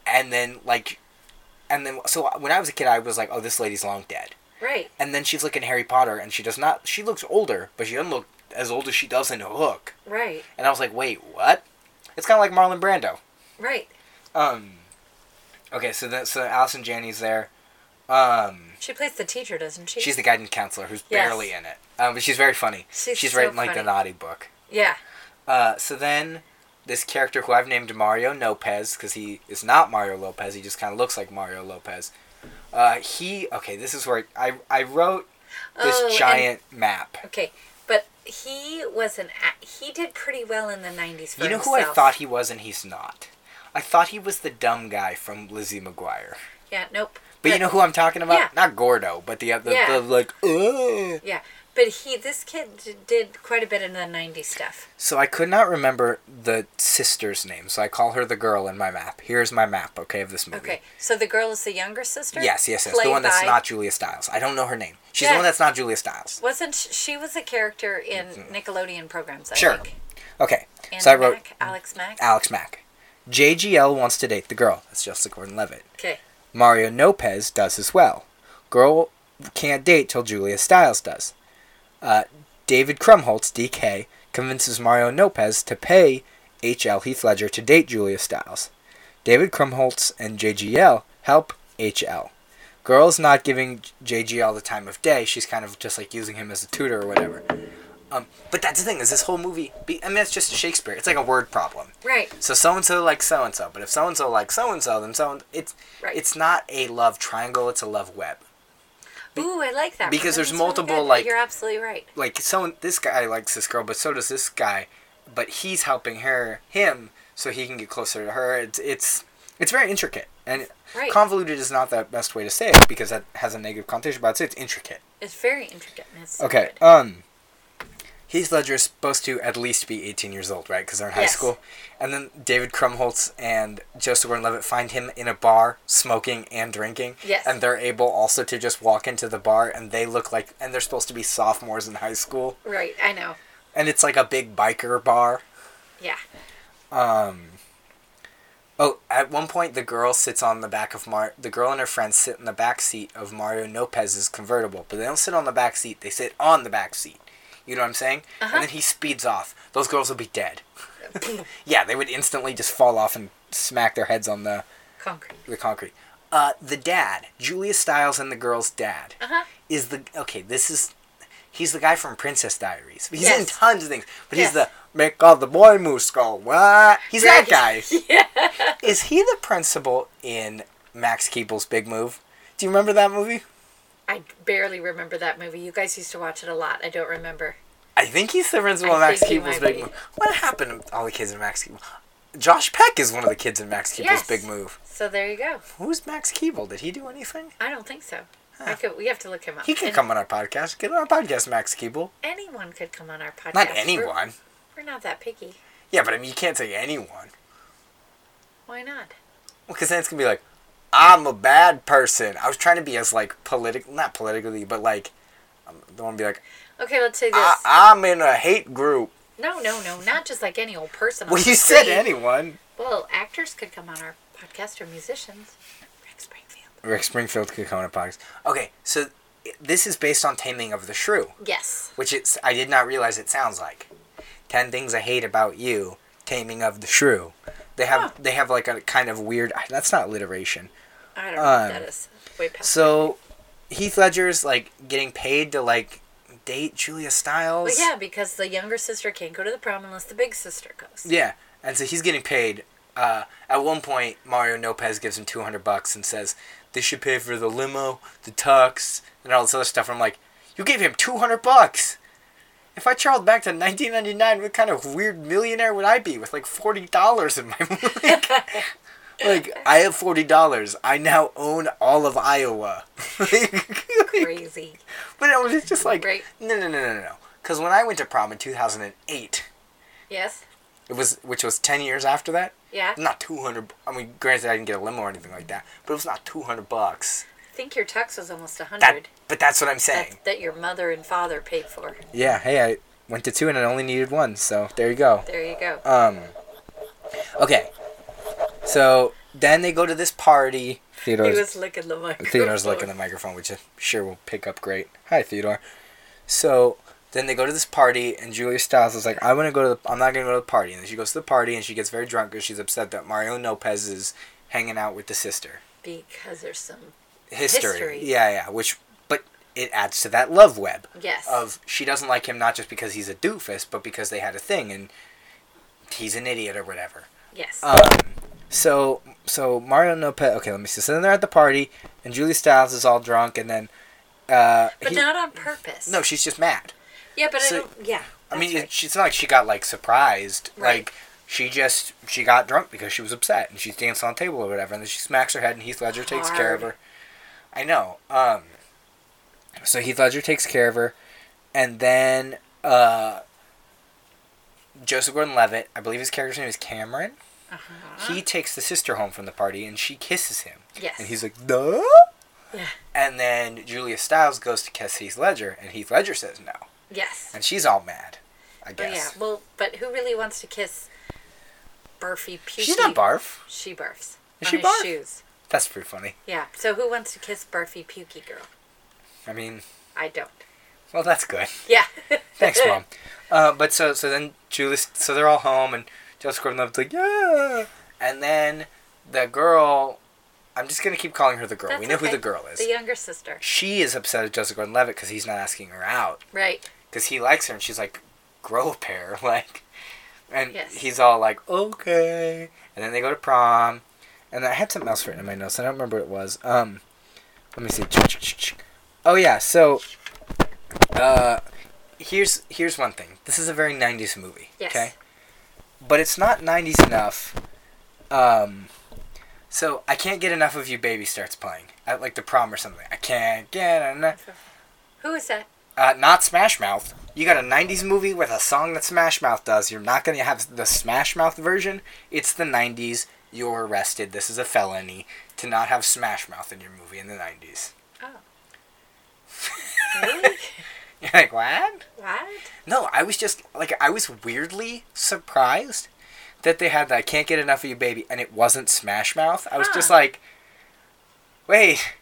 [SPEAKER 1] and then like, and then so when I was a kid, I was like, oh, this lady's long dead.
[SPEAKER 2] Right.
[SPEAKER 1] And then she's looking Harry Potter, and she does not. She looks older, but she doesn't look as old as she does in Hook.
[SPEAKER 2] Right.
[SPEAKER 1] And I was like, wait, what? It's kind of like Marlon Brando.
[SPEAKER 2] Right.
[SPEAKER 1] Um. Okay, so that so Allison Janney's there. Um,
[SPEAKER 2] She plays the teacher, doesn't she?
[SPEAKER 1] she's the guidance counselor who's
[SPEAKER 2] Yes.
[SPEAKER 1] barely in it. Um, but she's very funny.
[SPEAKER 2] She's so
[SPEAKER 1] writing like the naughty book.
[SPEAKER 2] Yeah.
[SPEAKER 1] Uh, so then this character who I've named Mario Lopez because he is not Mario Lopez. He just kind of looks like Mario Lopez. Uh, he okay. This is where I I wrote this
[SPEAKER 2] Oh, and-
[SPEAKER 1] giant map.
[SPEAKER 2] Okay. But he was an. He did pretty well in the '90s. For
[SPEAKER 1] You know who I thought he was and he's not. I thought he was the dumb guy from Lizzie McGuire.
[SPEAKER 2] Yeah. Nope.
[SPEAKER 1] But you know who I'm talking about?
[SPEAKER 2] Yeah.
[SPEAKER 1] Not Gordo, but the other,
[SPEAKER 2] Yeah.
[SPEAKER 1] the like. Ugh.
[SPEAKER 2] Yeah. But he, this kid, did quite a bit in the '90s stuff.
[SPEAKER 1] So I could not remember the sister's name, so I call her the girl in my map. Here's my map, okay, of this movie.
[SPEAKER 2] Okay. So the girl is the younger sister.
[SPEAKER 1] Yes, yes, yes.
[SPEAKER 2] Played
[SPEAKER 1] The one that's
[SPEAKER 2] by-
[SPEAKER 1] not Julia Stiles. I don't know her name. She's
[SPEAKER 2] Yeah.
[SPEAKER 1] the one that's not Julia Stiles.
[SPEAKER 2] Wasn't sh- she was a character in mm-hmm. Nickelodeon programs? I
[SPEAKER 1] Sure.
[SPEAKER 2] think.
[SPEAKER 1] Okay.
[SPEAKER 2] Anna
[SPEAKER 1] so I wrote
[SPEAKER 2] Mac, Alex Mack.
[SPEAKER 1] Alex Mack. JGL wants to date the girl. That's Jessica Gordon-Levitt.
[SPEAKER 2] Okay.
[SPEAKER 1] Mario Lopez does as well. Girl can't date till Julia Stiles does. Uh, David Krumholtz, DK, convinces Mario Lopez to pay HL Heath Ledger to date Julia Stiles. David Krumholtz and JGL help HL. Girl's not giving JGL the time of day. She's kind of just like using him as a tutor or whatever. Um, but that's the thing is this whole movie. Be, I mean, it's just Shakespeare. It's like a word problem.
[SPEAKER 2] Right.
[SPEAKER 1] So so and so likes so and so, but if so and so likes so and so, then so and it's
[SPEAKER 2] Right.
[SPEAKER 1] it's not a love triangle. It's a love web.
[SPEAKER 2] Ooh, I like that.
[SPEAKER 1] because
[SPEAKER 2] That
[SPEAKER 1] there's multiple, like-
[SPEAKER 2] You're absolutely right.
[SPEAKER 1] Like so, this guy likes this girl, but so does this guy. But he's helping her, him, so he can get closer to her. It's it's it's very intricate and
[SPEAKER 2] Right.
[SPEAKER 1] convoluted is not the best way to say it because that has a negative connotation. But I'd say it's intricate.
[SPEAKER 2] It's very intricate. It's
[SPEAKER 1] Okay.
[SPEAKER 2] good.
[SPEAKER 1] Um. Heath Ledger is supposed to at least be 18 years old, right? Because they're in high
[SPEAKER 2] Yes.
[SPEAKER 1] school. And then David Krumholtz and Joseph Gordon-Levitt find him in a bar, smoking and drinking.
[SPEAKER 2] Yes.
[SPEAKER 1] And they're able also to just walk into the bar, and they look like, and they're supposed to be sophomores in high school,
[SPEAKER 2] Right. I know.
[SPEAKER 1] and it's like a big biker bar.
[SPEAKER 2] Yeah.
[SPEAKER 1] Um. Oh, at one point the girl sits on the back of Mar. The girl and her friends sit in the back seat of Mario Lopez's convertible, but they don't sit on the back seat. They sit on the back seat. You know what I'm saying?
[SPEAKER 2] Uh-huh.
[SPEAKER 1] And then he speeds off. Those girls will be dead. yeah, they would instantly just fall off and smack their heads on the
[SPEAKER 2] Concrete.
[SPEAKER 1] the concrete. Uh, the dad, Julia Stiles, and the girl's dad
[SPEAKER 2] Uh huh.
[SPEAKER 1] is the okay. This is he's the guy from Princess Diaries. He's in tons of things, but
[SPEAKER 2] Yes.
[SPEAKER 1] he's the make all the boy moose go what? He's that guy.
[SPEAKER 2] Yeah.
[SPEAKER 1] Is he the principal in Max Keeble's Big Move? Do you remember that movie?
[SPEAKER 2] I barely remember that movie. You guys used to watch it a lot. I don't remember.
[SPEAKER 1] I think he's the principal in Max Keeble's Big
[SPEAKER 2] be.
[SPEAKER 1] Move. What happened to all the kids in Max Keeble? Josh Peck is one of the kids in Max Keeble's
[SPEAKER 2] Yes.
[SPEAKER 1] Big Move.
[SPEAKER 2] So there you go.
[SPEAKER 1] Who's Max Keeble? Did he do anything?
[SPEAKER 2] I don't think so. I
[SPEAKER 1] Huh.
[SPEAKER 2] could. We have to look him up.
[SPEAKER 1] He can
[SPEAKER 2] And
[SPEAKER 1] come on our podcast. Get on our podcast, Max Keeble.
[SPEAKER 2] Anyone could come on our podcast.
[SPEAKER 1] Not
[SPEAKER 2] We're-
[SPEAKER 1] anyone.
[SPEAKER 2] We're, not that picky.
[SPEAKER 1] Yeah, but I mean, you can't say anyone.
[SPEAKER 2] Why not?
[SPEAKER 1] Because then it's gonna be like, I'm a bad person. I was trying to be as like political, not politically, but like, I don't want to be like,
[SPEAKER 2] Okay, let's say this.
[SPEAKER 1] I, I'm in a hate group.
[SPEAKER 2] no, no, no, not just like any old person. on
[SPEAKER 1] Well, you said
[SPEAKER 2] street.
[SPEAKER 1] anyone.
[SPEAKER 2] Well, actors could come on our podcast or musicians. Rick Springfield.
[SPEAKER 1] Rick Springfield could come on a podcast. Okay, so this is based on Taming of the Shrew,
[SPEAKER 2] Yes.
[SPEAKER 1] which it's I did not realize it sounds like. Ten things I hate about you, Taming of the Shrew. They have
[SPEAKER 2] Huh.
[SPEAKER 1] they have like a kind of weird. That's not alliteration.
[SPEAKER 2] I don't know what
[SPEAKER 1] Um,
[SPEAKER 2] that is. Way past.
[SPEAKER 1] So Heath Ledger's like getting paid to like date Julia Stiles.
[SPEAKER 2] Well, yeah, because the younger sister can't go to the prom unless the big sister goes.
[SPEAKER 1] Yeah, and so he's getting paid. Uh, at one point, Mario Lopez gives him two hundred bucks and says, "This should pay for the limo, the tux, and all this other stuff." And I'm like, "You gave him two hundred bucks," if I traveled back to 1999, what kind of weird millionaire would I be with like forty dollars in my like, like I have forty dollars. I now own all of Iowa.
[SPEAKER 2] Crazy.
[SPEAKER 1] But it was just like
[SPEAKER 2] Right.
[SPEAKER 1] no, no, no, no, no. Because when I went to prom in 2008,
[SPEAKER 2] Yes.
[SPEAKER 1] it was which was 10 years after that.
[SPEAKER 2] Yeah.
[SPEAKER 1] Not 200. I mean, granted, I didn't get a limo or anything like that, but it was not 200 bucks.
[SPEAKER 2] I think your tux was almost a hundred.
[SPEAKER 1] but that's what I'm saying.
[SPEAKER 2] That, that your mother and father paid for.
[SPEAKER 1] Yeah. Hey, I went to two and I only needed one, so there you go.
[SPEAKER 2] There you go.
[SPEAKER 1] Um. Okay. So then they go to this party.
[SPEAKER 2] He
[SPEAKER 1] Theodore's,
[SPEAKER 2] was licking the microphone.
[SPEAKER 1] Theodore's looking at the microphone, which I'm sure will pick up great. Hi, Theodore. So then they go to this party, and Julia Stiles is like, "I want to go to. The, I'm not gonna go to the party." And then she goes to the party, and she gets very drunk because she's upset that Mario Lopez is hanging out with the sister.
[SPEAKER 2] Because there's some.
[SPEAKER 1] History.
[SPEAKER 2] History.
[SPEAKER 1] Yeah, yeah. Which, but it adds to that love web
[SPEAKER 2] Yes.
[SPEAKER 1] of she doesn't like him not just because he's a doofus, but because they had a thing, and he's an idiot or whatever.
[SPEAKER 2] yes.
[SPEAKER 1] Um, so so Mario Lopez. Okay, let me see. So then they're at the party, and Julie Stiles is all drunk, and then. Uh,
[SPEAKER 2] but
[SPEAKER 1] he-
[SPEAKER 2] not on purpose.
[SPEAKER 1] no, she's just mad.
[SPEAKER 2] Yeah, but
[SPEAKER 1] so-
[SPEAKER 2] I don't. Yeah.
[SPEAKER 1] I mean, it, it's not like she got like surprised.
[SPEAKER 2] Right.
[SPEAKER 1] Like she just she got drunk because she was upset, and she's dancing on the table or whatever, and then she smacks her head, and Heath Ledger takes care of her. I know. Um. So Heath Ledger takes care of her, and then uh. Joseph Gordon-Levitt, I believe his character's name is Cameron.
[SPEAKER 2] Uh-huh.
[SPEAKER 1] He takes the sister home from the party, and she kisses him.
[SPEAKER 2] Yes.
[SPEAKER 1] And he's like, "Duh."
[SPEAKER 2] Yeah.
[SPEAKER 1] And then Julia Stiles goes to kiss Heath Ledger, and Heath Ledger says no,
[SPEAKER 2] Yes.
[SPEAKER 1] and she's all mad. I
[SPEAKER 2] Oh
[SPEAKER 1] guess.
[SPEAKER 2] yeah. Well, but who really wants to kiss Barfy Pukey?
[SPEAKER 1] She's not barf.
[SPEAKER 2] She barfs.
[SPEAKER 1] Is she barf?
[SPEAKER 2] shoes.
[SPEAKER 1] That's pretty funny.
[SPEAKER 2] Yeah. So who wants to kiss Barfy Pukey girl?
[SPEAKER 1] I mean,
[SPEAKER 2] I don't.
[SPEAKER 1] well, that's good.
[SPEAKER 2] Yeah.
[SPEAKER 1] Thanks, mom. Uh, but so so then Julie so they're all home, and Joseph Gordon-Levitt's like, yeah, and then the girl. I'm just gonna keep calling her the girl.
[SPEAKER 2] That's
[SPEAKER 1] we know who the girl is.
[SPEAKER 2] The younger sister.
[SPEAKER 1] she is upset at Joseph Gordon-Levitt because he's not asking her out
[SPEAKER 2] Right.
[SPEAKER 1] because he likes her, and she's like, grow a pair, like, and
[SPEAKER 2] Yes.
[SPEAKER 1] he's all like, okay, and then they go to prom, and I had something else written in my notes. I don't remember what it was. Um, let me see. Oh yeah, so, uh, here's here's one thing. This is a very '90s movie.
[SPEAKER 2] Yes.
[SPEAKER 1] Okay. But it's not '90s enough. Um, so I can't get enough of you, baby starts playing at like the prom or something. I can't get enough.
[SPEAKER 2] Who is that?
[SPEAKER 1] Uh, not Smash Mouth. You got a '90s movie with a song that Smash Mouth does. You're not gonna have the Smash Mouth version. It's the '90s. You're arrested. This is a felony to not have Smash Mouth in your movie in the '90s.
[SPEAKER 2] Oh. Really?
[SPEAKER 1] You're like, what?
[SPEAKER 2] what?
[SPEAKER 1] No, I was just like I was weirdly surprised that they had that I can't get enough of you baby and it wasn't Smash Mouth. I was just like wait,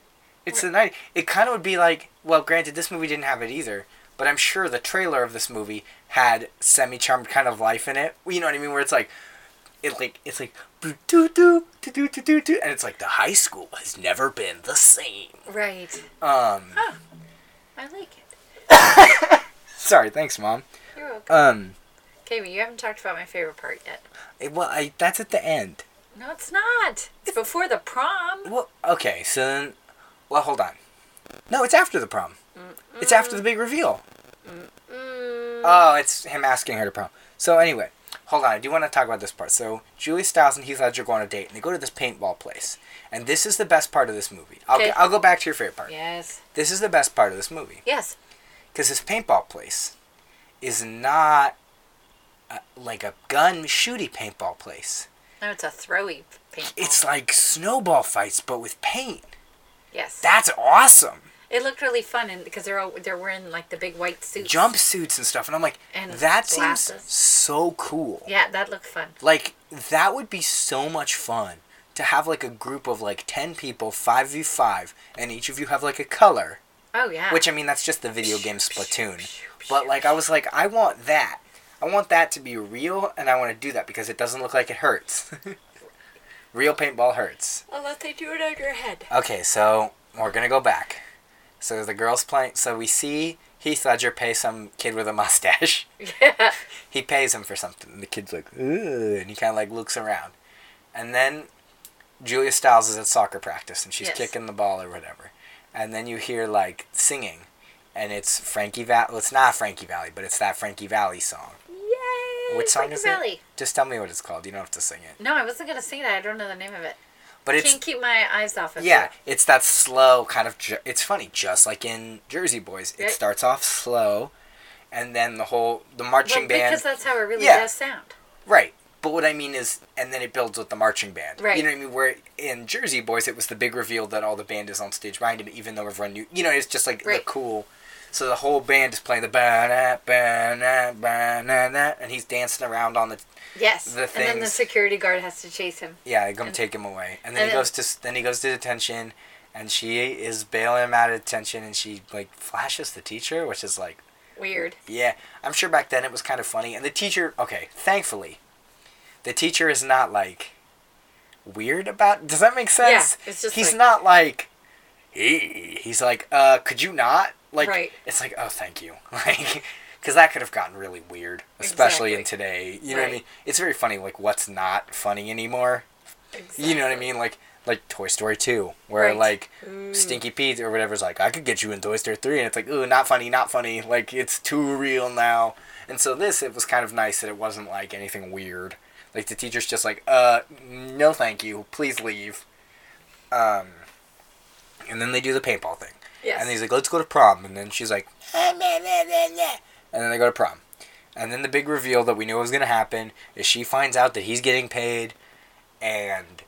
[SPEAKER 1] it's the night. It kind of would be like, well, granted this movie didn't have it either, but I'm sure the trailer of this movie had semi-charmed kind of life in it. You know what I mean where it's like it like it's like doo doo doo doo doo doo doo and it's like the high school has never been the same.
[SPEAKER 2] Right.
[SPEAKER 1] Um
[SPEAKER 2] I like it.
[SPEAKER 1] sorry, thanks mom.
[SPEAKER 2] You're welcome.
[SPEAKER 1] Um
[SPEAKER 2] Okay, but you haven't talked about my favorite part yet.
[SPEAKER 1] it- well, I, that's at the end.
[SPEAKER 2] No, it's not. It's before the prom.
[SPEAKER 1] Well, okay, so then, well, hold on. No, it's after the prom. It's after the big reveal.
[SPEAKER 2] Mm,
[SPEAKER 1] Oh, it's him asking her to prom. So anyway, hold on. I do want to talk about this part. So Julie Stiles and Heath Ledger go on a date, and they go to this paintball place. And this is the best part of this movie. I'll,
[SPEAKER 2] Okay.
[SPEAKER 1] I'll go back to your favorite part.
[SPEAKER 2] yes.
[SPEAKER 1] This is the best part of this movie
[SPEAKER 2] Yes.
[SPEAKER 1] because this paintball place is not uh like a gun shooty paintball place.
[SPEAKER 2] No, it's a throwy paintball.
[SPEAKER 1] It's like snowball fights, but with paint.
[SPEAKER 2] yes.
[SPEAKER 1] That's awesome.
[SPEAKER 2] It looked really fun, and because they're all they're wearing like the big white suits.
[SPEAKER 1] jumpsuits and stuff and i'm like
[SPEAKER 2] And
[SPEAKER 1] that
[SPEAKER 2] glasses.
[SPEAKER 1] seems so cool
[SPEAKER 2] Yeah, that looked fun.
[SPEAKER 1] like that would be so much fun to have like a group of like 10 people 5v5 and each of you have like a color
[SPEAKER 2] Oh yeah.
[SPEAKER 1] which i mean that's just the video game splatoon but like i was like i want that i want that to be real and i want to do that because it doesn't look like it hurts real paintball hurts
[SPEAKER 2] Unless they do it on your head.
[SPEAKER 1] Okay, so we're gonna go back. So the girls playing. So we see Heath Ledger pay some kid with a mustache.
[SPEAKER 2] Yeah.
[SPEAKER 1] he pays him for something. And the kid's like, Ugh, and he kind of like looks around, and then Julia Stiles is at soccer practice and she's
[SPEAKER 2] Yes.
[SPEAKER 1] kicking the ball or whatever, and then you hear like singing, and it's Frankie Val. Well, it's not Frankie Valli, but it's that Frankie Valli song.
[SPEAKER 2] Yay!
[SPEAKER 1] Which song
[SPEAKER 2] Frankie
[SPEAKER 1] is
[SPEAKER 2] Valley.
[SPEAKER 1] it? Just tell me what it's called. You don't have to sing it.
[SPEAKER 2] No, I wasn't gonna sing it. I don't know the name of it.
[SPEAKER 1] But it's
[SPEAKER 2] Can't keep my eyes off of
[SPEAKER 1] yeah,
[SPEAKER 2] it.
[SPEAKER 1] Yeah, it's that slow kind of. Ju- it's funny, just like in Jersey Boys. It
[SPEAKER 2] Right.
[SPEAKER 1] starts off slow, and then the whole the marching
[SPEAKER 2] Well,
[SPEAKER 1] band.
[SPEAKER 2] because that's how it really
[SPEAKER 1] Yeah.
[SPEAKER 2] does sound.
[SPEAKER 1] Right. But what I mean is, and then it builds with the marching band.
[SPEAKER 2] Right.
[SPEAKER 1] You know what I mean? Where in Jersey Boys, it was the big reveal that all the band is on stage behind him, even though everyone knew. You know, it's just like
[SPEAKER 2] Right.
[SPEAKER 1] the cool. So the whole band is playing the ba na ba na ba na na, and he's dancing around on the.
[SPEAKER 2] Yes.
[SPEAKER 1] The thing.
[SPEAKER 2] and then the security guard has to chase him.
[SPEAKER 1] Yeah, come
[SPEAKER 2] And-
[SPEAKER 1] take him away, and then
[SPEAKER 2] and
[SPEAKER 1] he goes to then he goes to detention, and she is bailing him out of detention, and she like flashes the teacher, which is like.
[SPEAKER 2] Weird.
[SPEAKER 1] Yeah, I'm sure back then it was kind of funny. And the teacher, okay, thankfully, the teacher is not like weird about. Does that make sense?
[SPEAKER 2] Yeah, it's just
[SPEAKER 1] he's
[SPEAKER 2] like-
[SPEAKER 1] not like. Hey, he's like, uh, could you not? Like,
[SPEAKER 2] Right.
[SPEAKER 1] it's like, oh, thank you, like, because that could have gotten really weird, especially in today. You know what I mean? It's very funny, like what's not funny anymore. You know what I mean? Like, like Toy Story two, where
[SPEAKER 2] Right.
[SPEAKER 1] like
[SPEAKER 2] Ooh.
[SPEAKER 1] Stinky Pete or whatever's like, I could get you in Toy Story 3. And it's like, ooh, not funny, not funny. Like, it's too real now. And so this, it was kind of nice that it wasn't like anything weird. Like, the teacher's just like, uh, no thank you. Please leave. Um, and then they do the paintball thing.
[SPEAKER 2] Yes.
[SPEAKER 1] And he's like, let's go to prom. And then she's like, "Ah, nah, nah, nah, nah." and then they go to prom. And then the big reveal that we knew was going to happen is she finds out that he's getting paid. And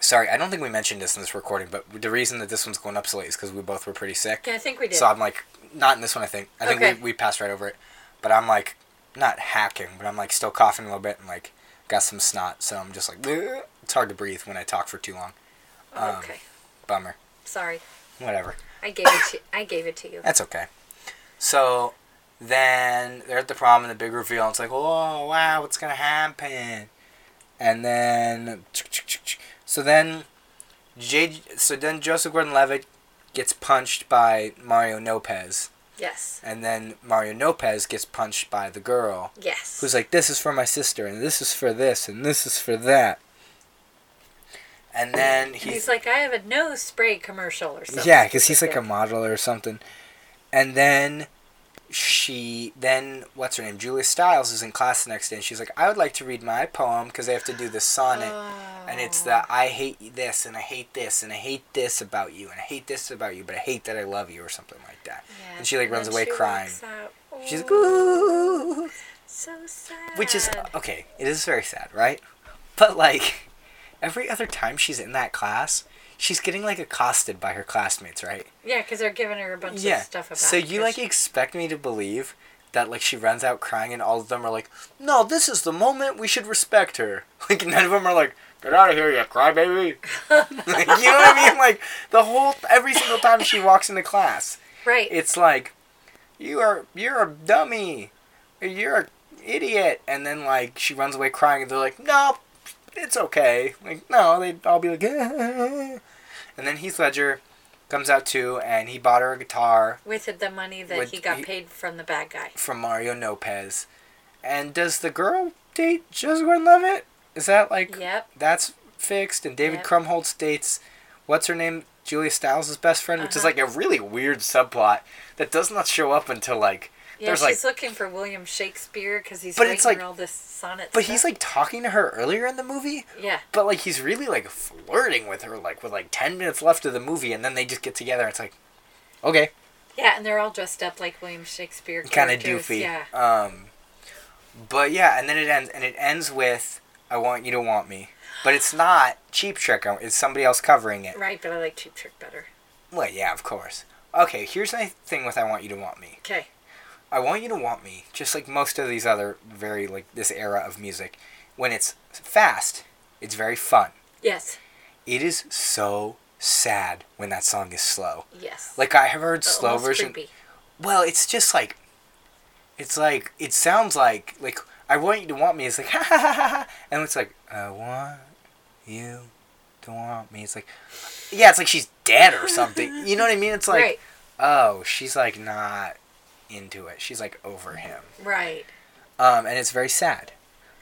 [SPEAKER 1] sorry, I don't think we mentioned this in this recording, but the reason that this one's going up so late is because we both were pretty sick.
[SPEAKER 2] yeah, I think we did.
[SPEAKER 1] So I'm like, not in this one, I think. I think
[SPEAKER 2] Okay.
[SPEAKER 1] we, we passed right over it. But I'm like, not hacking, but I'm like still coughing a little bit and like got some snot. So I'm just like, "Ugh." it's hard to breathe when I talk for too long. um,
[SPEAKER 2] okay.
[SPEAKER 1] Bummer.
[SPEAKER 2] Sorry.
[SPEAKER 1] Whatever.
[SPEAKER 2] I gave it to I gave it to you.
[SPEAKER 1] That's okay. So then they're at the prom and the big reveal. And it's like, oh wow, what's gonna happen? And then so then J so then Joseph Gordon-Levitt gets punched by Mario Lopez,
[SPEAKER 2] Yes.
[SPEAKER 1] and then Mario Lopez gets punched by the girl,
[SPEAKER 2] Yes.
[SPEAKER 1] who's like, this is for my sister, and this is for this, and this is for that. And then
[SPEAKER 2] And
[SPEAKER 1] he
[SPEAKER 2] he's like, I have a nose spray commercial or something.
[SPEAKER 1] yeah, because he's like a model or something. And then she, then what's her name? Julia Stiles is in class the next day, and she's like, I would like to read my poem because they have to do the sonnet, and it's
[SPEAKER 2] Oh.
[SPEAKER 1] the I hate this and I hate this and I hate this about you and I hate this about you, but I hate that I love you or something like that.
[SPEAKER 2] Yeah,
[SPEAKER 1] And she like runs away crying. She's like,
[SPEAKER 2] Oh,
[SPEAKER 1] ooh,
[SPEAKER 2] so sad.
[SPEAKER 1] which is okay. It is very sad, right? But like every other time she's in that class, she's getting like accosted by her classmates, right?
[SPEAKER 2] yeah, because they're giving her a bunch
[SPEAKER 1] yeah.
[SPEAKER 2] of stuff about.
[SPEAKER 1] so you like
[SPEAKER 2] she-
[SPEAKER 1] expect me to believe that like she runs out crying and all of them are like, no, this is the moment we should respect her. Like none of them are like, get out of here, you crybaby. like, you know what I mean? Like the whole every single time she walks into class,
[SPEAKER 2] right.
[SPEAKER 1] it's like, you are you're a dummy, you're a idiot, and then like she runs away crying and they're like, no, it's okay. Like no, they'd all be like, eh, eh, eh, and then Heath Ledger comes out too, and he bought her a guitar
[SPEAKER 2] with the money that
[SPEAKER 1] With-
[SPEAKER 2] he got
[SPEAKER 1] he-
[SPEAKER 2] paid from the bad guy.
[SPEAKER 1] from Mario Lopez. And does the girl date Joseph Gordon-Levitt? Is that like
[SPEAKER 2] Yep.
[SPEAKER 1] that's fixed? And David
[SPEAKER 2] Yep.
[SPEAKER 1] Krumholz dates what's her name? Julia Stiles' best friend, which is
[SPEAKER 2] Uh-huh.
[SPEAKER 1] like a uh-huh. really weird subplot that does not show up until like
[SPEAKER 2] Yeah,
[SPEAKER 1] there's
[SPEAKER 2] she's
[SPEAKER 1] like
[SPEAKER 2] looking for William Shakespeare because he's
[SPEAKER 1] But
[SPEAKER 2] writing
[SPEAKER 1] it's like-
[SPEAKER 2] all this sonnet.
[SPEAKER 1] but
[SPEAKER 2] stuff.
[SPEAKER 1] he's like talking to her earlier in the movie,
[SPEAKER 2] yeah,
[SPEAKER 1] but like he's really like flirting with her like with like 10 minutes left of the movie and then they just get together it's like okay,
[SPEAKER 2] yeah, and they're all dressed up like William Shakespeare.
[SPEAKER 1] kind of doofy.
[SPEAKER 2] Yeah,
[SPEAKER 1] Um, but yeah, and then it ends, and it ends with "I want you to want me," but it's not Cheap Trick. uh, It's somebody else covering it.
[SPEAKER 2] right. But I like Cheap Trick better.
[SPEAKER 1] Well, yeah, of course. Okay, here's my thing with "I want you to want me."
[SPEAKER 2] Okay.
[SPEAKER 1] I want you to want me, just like most of these other very like this era of music. When it's fast, it's very fun.
[SPEAKER 2] Yes.
[SPEAKER 1] It is so sad when that song is slow.
[SPEAKER 2] Yes.
[SPEAKER 1] Like I have heard uh, slow
[SPEAKER 2] Almost
[SPEAKER 1] version.
[SPEAKER 2] creepy.
[SPEAKER 1] Well, it's just like, it's like it sounds like like I want you to want me. It's like ha ha ha ha, ha. and it's like I want you to want me. It's like, yeah, it's like she's dead or something. You know what I mean? It's like,
[SPEAKER 2] right.
[SPEAKER 1] oh, she's like not into it. She's like over him.
[SPEAKER 2] Right.
[SPEAKER 1] Um, and it's very sad.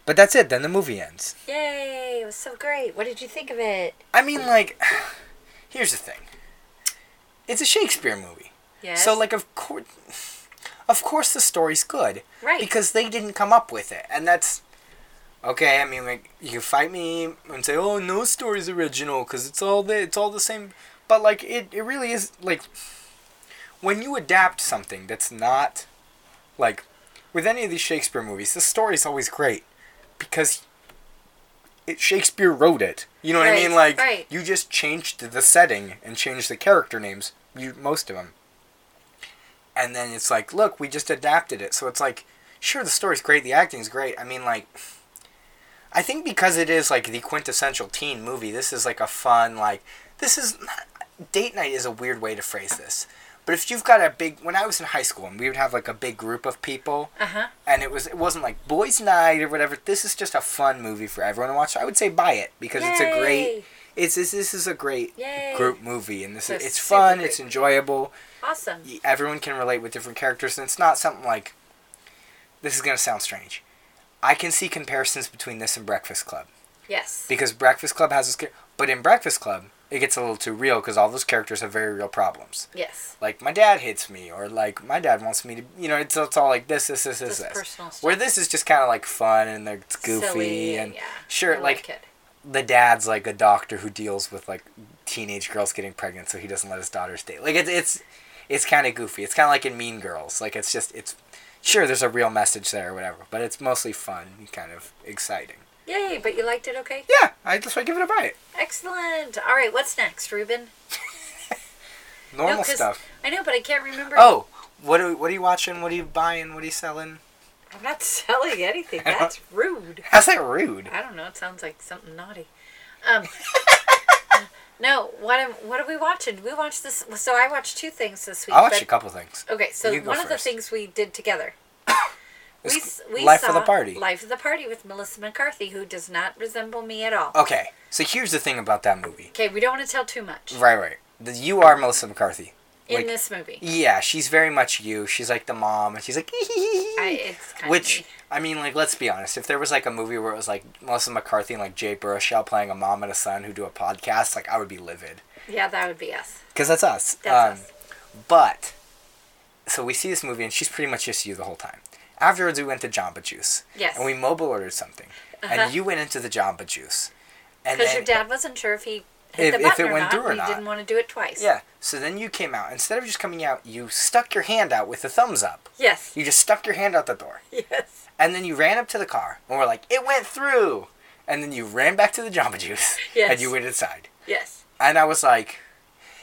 [SPEAKER 1] But that's it. Then the movie ends.
[SPEAKER 2] Yay! It was so great. What did you think of it?
[SPEAKER 1] I mean, like, here's the thing. It's a Shakespeare movie.
[SPEAKER 2] Yes.
[SPEAKER 1] So like of course, of course the story's good.
[SPEAKER 2] Right.
[SPEAKER 1] Because they didn't come up with it, and that's okay. I mean, like you can fight me and say, "Oh, no story's original," because it's all the it's all the same. But like it, it really is like when you adapt something that's not like with any of these Shakespeare movies, the story's always great because it Shakespeare wrote it. You know what I mean? Like
[SPEAKER 2] right.
[SPEAKER 1] you just changed the setting and changed the character names. You most of them. And then it's like, look, we just adapted it. So it's like, sure, the story's great, the acting's great. I mean, like, I think because it is like the quintessential teen movie, this is like a fun, like, this is date night is a weird way to phrase this. But if you've got a big, when I was in high school and we would have like a big group of people,
[SPEAKER 2] Uh huh.
[SPEAKER 1] and it was it wasn't like boys' night or whatever. This is just a fun movie for everyone to watch. I would say buy it because it's a great. It's this, this is a great
[SPEAKER 2] Yay.
[SPEAKER 1] group movie, and this is it's fun.
[SPEAKER 2] great
[SPEAKER 1] It's enjoyable.
[SPEAKER 2] Awesome.
[SPEAKER 1] Everyone can relate with different characters, and it's not something like. This is gonna sound strange. I can see comparisons between this and Breakfast Club
[SPEAKER 2] Yes.
[SPEAKER 1] because Breakfast Club has this, but in Breakfast Club it gets a little too real because all those characters have very real problems.
[SPEAKER 2] Yes.
[SPEAKER 1] Like my dad hates me, or like my dad wants me to, you know, it's, it's all like this, this, this, this, this. Where this is just kind of like fun and it's goofy
[SPEAKER 2] Silly
[SPEAKER 1] and
[SPEAKER 2] yeah.
[SPEAKER 1] sure,
[SPEAKER 2] I
[SPEAKER 1] like
[SPEAKER 2] it.
[SPEAKER 1] the dad's like a doctor who deals with like teenage girls getting pregnant, so he doesn't let his daughters date. Like it's it's it's kind of goofy. It's kind of like in Mean Girls. Like it's just it's sure there's a real message there or whatever, but it's mostly fun and kind of exciting.
[SPEAKER 2] Yay! But you liked it, okay?
[SPEAKER 1] Yeah, I just want to give it a buy.
[SPEAKER 2] Excellent. All right. What's next, Ruben?
[SPEAKER 1] Normal
[SPEAKER 2] No,
[SPEAKER 1] stuff.
[SPEAKER 2] I know, but I can't remember.
[SPEAKER 1] Oh, what are what are you watching? What are you buying? What are you selling?
[SPEAKER 2] I'm not selling anything. That's rude.
[SPEAKER 1] How's that rude?
[SPEAKER 2] I don't know. It sounds like something naughty. Um. no. What am, What are we watching? We watched this. So I watched two things this week.
[SPEAKER 1] I watched
[SPEAKER 2] but-
[SPEAKER 1] a couple things.
[SPEAKER 2] Okay, so one of the things we did together. we, we
[SPEAKER 1] Life
[SPEAKER 2] saw
[SPEAKER 1] of the Party.
[SPEAKER 2] Life of the Party with Melissa McCarthy, who does not resemble me at all.
[SPEAKER 1] Okay, so here's the thing about that movie.
[SPEAKER 2] Okay, we don't want to tell too much
[SPEAKER 1] Right, right. The, you are Melissa McCarthy.
[SPEAKER 2] in
[SPEAKER 1] like-
[SPEAKER 2] this movie.
[SPEAKER 1] Yeah, she's very much you. She's like the mom, and she's like,
[SPEAKER 2] I, it's kind
[SPEAKER 1] which I mean, like, let's be honest. If there was like a movie where it was like Melissa McCarthy and like Jay Baruchel playing a mom and a son who do a podcast, like I would be livid
[SPEAKER 2] yeah, that would be us.
[SPEAKER 1] because that's us.
[SPEAKER 2] That's
[SPEAKER 1] um,
[SPEAKER 2] us.
[SPEAKER 1] But so we see this movie, and she's pretty much just you the whole time. Afterwards, we went to Jamba Juice,
[SPEAKER 2] Yes,
[SPEAKER 1] and we mobile ordered something,
[SPEAKER 2] Uh-huh.
[SPEAKER 1] and you went into the Jamba Juice, and
[SPEAKER 2] because your dad wasn't sure if he hit
[SPEAKER 1] If-
[SPEAKER 2] the
[SPEAKER 1] if
[SPEAKER 2] button
[SPEAKER 1] it
[SPEAKER 2] or
[SPEAKER 1] went
[SPEAKER 2] not.
[SPEAKER 1] through or
[SPEAKER 2] and
[SPEAKER 1] not.
[SPEAKER 2] He didn't want to do it twice.
[SPEAKER 1] yeah. So then you came out. Instead of just coming out, you stuck your hand out with the thumbs up.
[SPEAKER 2] Yes.
[SPEAKER 1] You just stuck your hand out the door.
[SPEAKER 2] Yes.
[SPEAKER 1] And then you ran up to the car, and we're like, it went through. And then you ran back to the Jamba Juice,
[SPEAKER 2] Yes.
[SPEAKER 1] and you went inside.
[SPEAKER 2] Yes.
[SPEAKER 1] And I was like,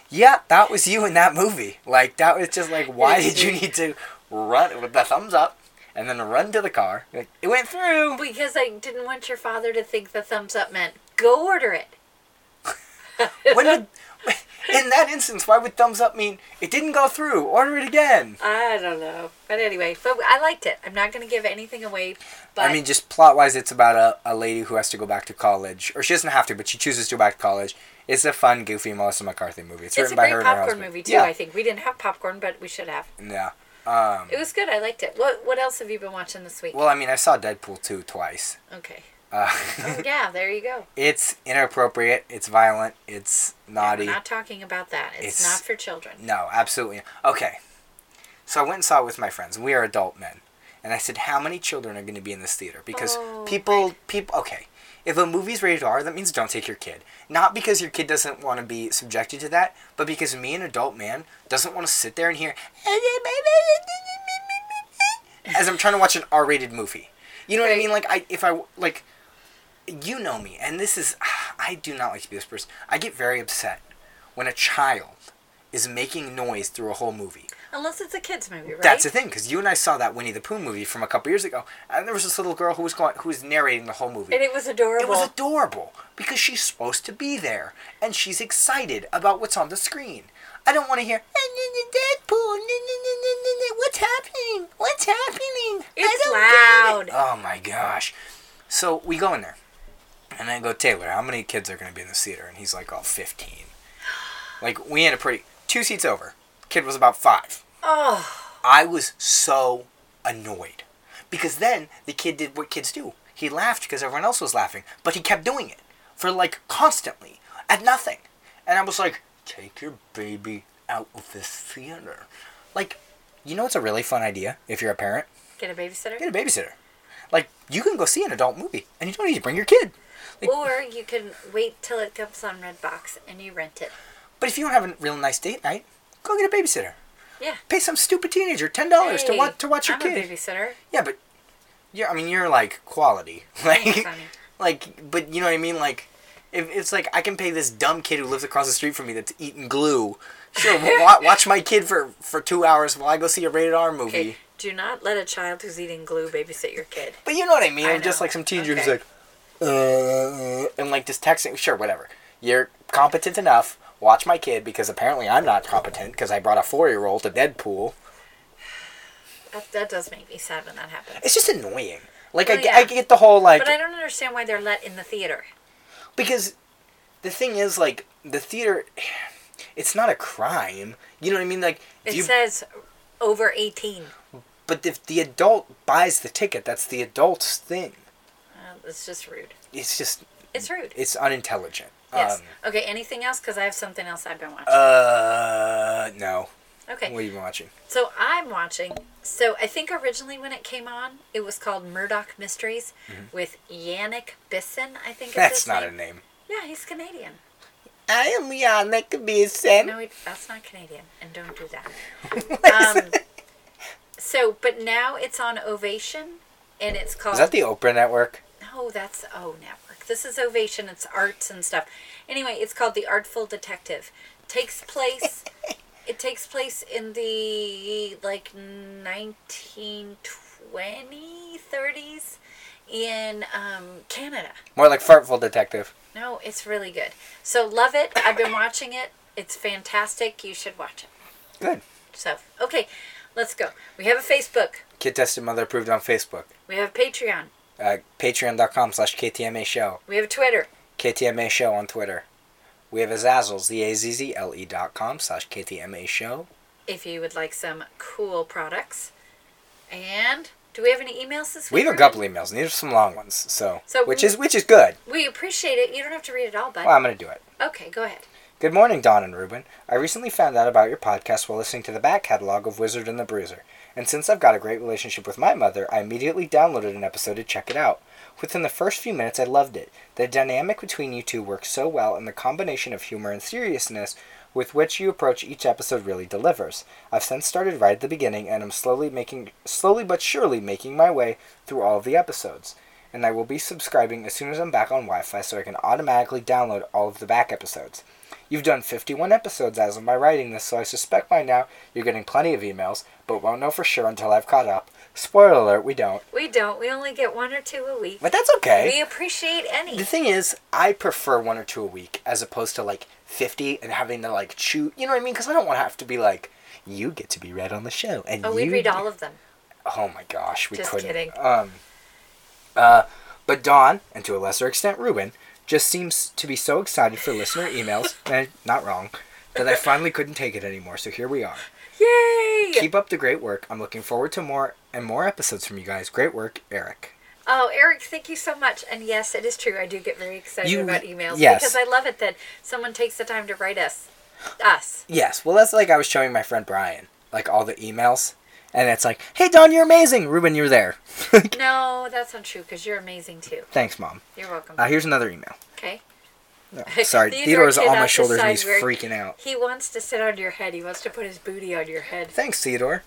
[SPEAKER 1] yeah, that was you in that movie. Like, that was just like, why did you need to run with the thumbs up and then run to the car? Like, it went through.
[SPEAKER 2] Because I didn't want your father to think the thumbs up meant go order it.
[SPEAKER 1] When would, in that instance, why would thumbs up mean it didn't go through? Order it again.
[SPEAKER 2] I don't know. But anyway, but I liked it. I'm not going to give anything away. But
[SPEAKER 1] I mean, just plot wise, it's about a, a lady who has to go back to college. Or she doesn't have to, but she chooses to go back to college. It's a fun, goofy Melissa McCarthy movie. It's,
[SPEAKER 2] it's
[SPEAKER 1] written
[SPEAKER 2] a
[SPEAKER 1] by
[SPEAKER 2] great
[SPEAKER 1] her and her
[SPEAKER 2] popcorn movie too.
[SPEAKER 1] Yeah.
[SPEAKER 2] I think we didn't have popcorn, but we should have.
[SPEAKER 1] Yeah. Um,
[SPEAKER 2] It was good. I liked it. What What else have you been watching this week?
[SPEAKER 1] well, I mean, I saw Deadpool 2 twice.
[SPEAKER 2] Okay.
[SPEAKER 1] Uh,
[SPEAKER 2] Oh yeah, there you go.
[SPEAKER 1] it's inappropriate. It's violent. It's naughty.
[SPEAKER 2] Yeah, we're not talking about that. It's,
[SPEAKER 1] It's-
[SPEAKER 2] not for children.
[SPEAKER 1] No, absolutely. Okay. So I went and saw it with my friends. We are adult men. And I said, how many children are going to be in this theater? Because
[SPEAKER 2] Oh,
[SPEAKER 1] people, people, okay. If a movie's rated R, that means don't take your kid. Not because your kid doesn't want to be subjected to that, but because me, an adult man, doesn't want to sit there and hear as I'm trying to watch an R-rated movie. You know what I mean? Like I, if I like, you know me, and this is, I do not like to be this person. I get very upset when a child is making noise through a whole movie.
[SPEAKER 2] Unless it's a kids movie, right?
[SPEAKER 1] That's the thing, because you and I saw that Winnie the Pooh movie from a couple years ago, and there was this little girl who was going, who was narrating the whole movie.
[SPEAKER 2] And it was adorable.
[SPEAKER 1] It was adorable because she's supposed to be there and she's excited about what's on the screen. I don't want to hear eh, Deadpool. What's happening? What's happening?
[SPEAKER 2] It's loud.
[SPEAKER 1] it." Oh my gosh! So we go in there, and I go, Taylor, how many kids are going to be in this theater? And he's like, oh, 15. Like we had a pretty two seats over. Kid was about five.
[SPEAKER 2] oh,
[SPEAKER 1] I was so annoyed because then the kid did what kids do. He laughed because everyone else was laughing, but he kept doing it for like constantly at nothing. And I was like, "Take your baby out of this theater." Like, you know, it's a really fun idea if you're a parent.
[SPEAKER 2] Get a babysitter.
[SPEAKER 1] Get a babysitter. Like, you can go see an adult movie, and you don't need to bring your kid. Like,
[SPEAKER 2] Or you can wait till it comes on Redbox and you rent it.
[SPEAKER 1] But if you don't have a real nice date night, go get a babysitter.
[SPEAKER 2] Yeah.
[SPEAKER 1] Pay some stupid teenager ten dollars to watch to watch your
[SPEAKER 2] I'm
[SPEAKER 1] kid.
[SPEAKER 2] a babysitter.
[SPEAKER 1] Yeah, but yeah, I mean, you're like quality, like, like, but you know what I mean, like. If it's like I can pay this dumb kid who lives across the street from me that's eating glue, sure, wa- watch my kid for for two hours while I go see a rated R movie.
[SPEAKER 2] Okay. Do not let a child who's eating glue babysit your kid.
[SPEAKER 1] But you know what I mean.
[SPEAKER 2] I
[SPEAKER 1] just like some teenager who's like, uh, and like just texting. Sure, whatever. You're competent enough. Watch my kid because apparently I'm not competent because I brought a four year old to Deadpool.
[SPEAKER 2] That, that does make me sad when that happens.
[SPEAKER 1] It's just annoying. Like I,
[SPEAKER 2] Well,
[SPEAKER 1] get, I
[SPEAKER 2] yeah.
[SPEAKER 1] get the whole like
[SPEAKER 2] But I don't understand why they're let in the theater.
[SPEAKER 1] because the thing is like the theater. It's not a crime. You know what I mean? Like
[SPEAKER 2] It
[SPEAKER 1] you,
[SPEAKER 2] says over 18.
[SPEAKER 1] but if the adult buys the ticket, that's the adult's thing.
[SPEAKER 2] Uh, it's just rude.
[SPEAKER 1] It's just
[SPEAKER 2] It's rude.
[SPEAKER 1] it's unintelligent.
[SPEAKER 2] Yes.
[SPEAKER 1] Um,
[SPEAKER 2] okay, anything else? Because I have something else I've been watching.
[SPEAKER 1] uh, no.
[SPEAKER 2] okay.
[SPEAKER 1] What have you been watching?
[SPEAKER 2] So I'm watching. So I think originally when it came on, it was called Murdoch Mysteries with Yannick Bisson. I think
[SPEAKER 1] Mm-hmm. That's not
[SPEAKER 2] name.
[SPEAKER 1] a name.
[SPEAKER 2] Yeah, he's Canadian.
[SPEAKER 1] I am Yannick Beeson.
[SPEAKER 2] No, that's not Canadian, and don't do that. Um, so, but now it's on Ovation, and it's called.
[SPEAKER 1] Is that the Oprah Network?
[SPEAKER 2] No, that's O Network. This is Ovation. It's arts and stuff. Anyway, it's called The Artful Detective. Takes place. it takes place in the like 1920s, 30s in um, Canada.
[SPEAKER 1] More like Fartful Detective.
[SPEAKER 2] No, it's really good. So love it. I've been watching it. It's fantastic. You should watch it.
[SPEAKER 1] Good.
[SPEAKER 2] So okay, let's go. We have a Facebook.
[SPEAKER 1] Kid Tested Mother Approved on Facebook.
[SPEAKER 2] We have Patreon.
[SPEAKER 1] Uh, Patreon.com slash KTMA Show.
[SPEAKER 2] We have a Twitter.
[SPEAKER 1] KTMA Show on Twitter. We have a Zazzle, Z-A-Z-Z-L-E dot com slash KTMA Show.
[SPEAKER 2] if you would like some cool products. And do we have any emails this week?
[SPEAKER 1] We have a couple emails, and these are some long ones, so,
[SPEAKER 2] So
[SPEAKER 1] which
[SPEAKER 2] we-
[SPEAKER 1] is which is good.
[SPEAKER 2] We appreciate it. You don't have to read it all, but
[SPEAKER 1] Well, I'm gonna do it.
[SPEAKER 2] okay, go ahead.
[SPEAKER 1] Good morning, Dawn and Ruben. I recently found out about your podcast while listening to the back catalog of Wizard and the Bruiser, and since I've got a great relationship with my mother, I immediately downloaded an episode to check it out. Within the first few minutes, I loved it. The dynamic between you two works so well, and the combination of humor and seriousness with which you approach each episode really delivers. I've since started right at the beginning, and am slowly making, slowly but surely making my way through all of the episodes. And I will be subscribing as soon as I'm back on Wi-Fi, so I can automatically download all of the back episodes. You've done 51 episodes as of my writing this, so I suspect by now you're getting plenty of emails, but won't know for sure until I've caught up. Spoiler alert, we don't.
[SPEAKER 2] We don't. We only get one or two a week.
[SPEAKER 1] But that's okay.
[SPEAKER 2] We appreciate any.
[SPEAKER 1] The thing is, I prefer one or two a week as opposed to like 50 and having to like chew. You know what I mean? Because I don't want to have to be like, you get to be read on the show. And
[SPEAKER 2] Oh, we read all of them.
[SPEAKER 1] Oh my gosh, we
[SPEAKER 2] Just
[SPEAKER 1] couldn't.
[SPEAKER 2] kidding.
[SPEAKER 1] Um, uh, but Dawn, and to a lesser extent Ruben, just seems to be so excited for listener emails, and not wrong, that I finally couldn't take it anymore. So here we are.
[SPEAKER 2] Yay!
[SPEAKER 1] Keep up the great work. I'm looking forward to more and more episodes from you guys. Great work, Eric.
[SPEAKER 2] Oh, Eric, thank you so much. And yes, it is true. I do get very excited
[SPEAKER 1] You-
[SPEAKER 2] about emails
[SPEAKER 1] yes.
[SPEAKER 2] because I love it that someone takes the time to write us. Us.
[SPEAKER 1] Yes, well, that's like I was showing my friend Brian, like all the emails, and it's like, "Hey, Dawn, you're amazing. Ruben, you're there."
[SPEAKER 2] No, that's not true because you're amazing too.
[SPEAKER 1] Thanks, mom.
[SPEAKER 2] You're welcome.
[SPEAKER 1] Uh, here's another email.
[SPEAKER 2] okay.
[SPEAKER 1] No, sorry,
[SPEAKER 2] Theodore
[SPEAKER 1] Theodore's on my shoulders and he's freaking out.
[SPEAKER 2] He wants to sit on your head. He wants to put his booty on your head.
[SPEAKER 1] Thanks, Theodore.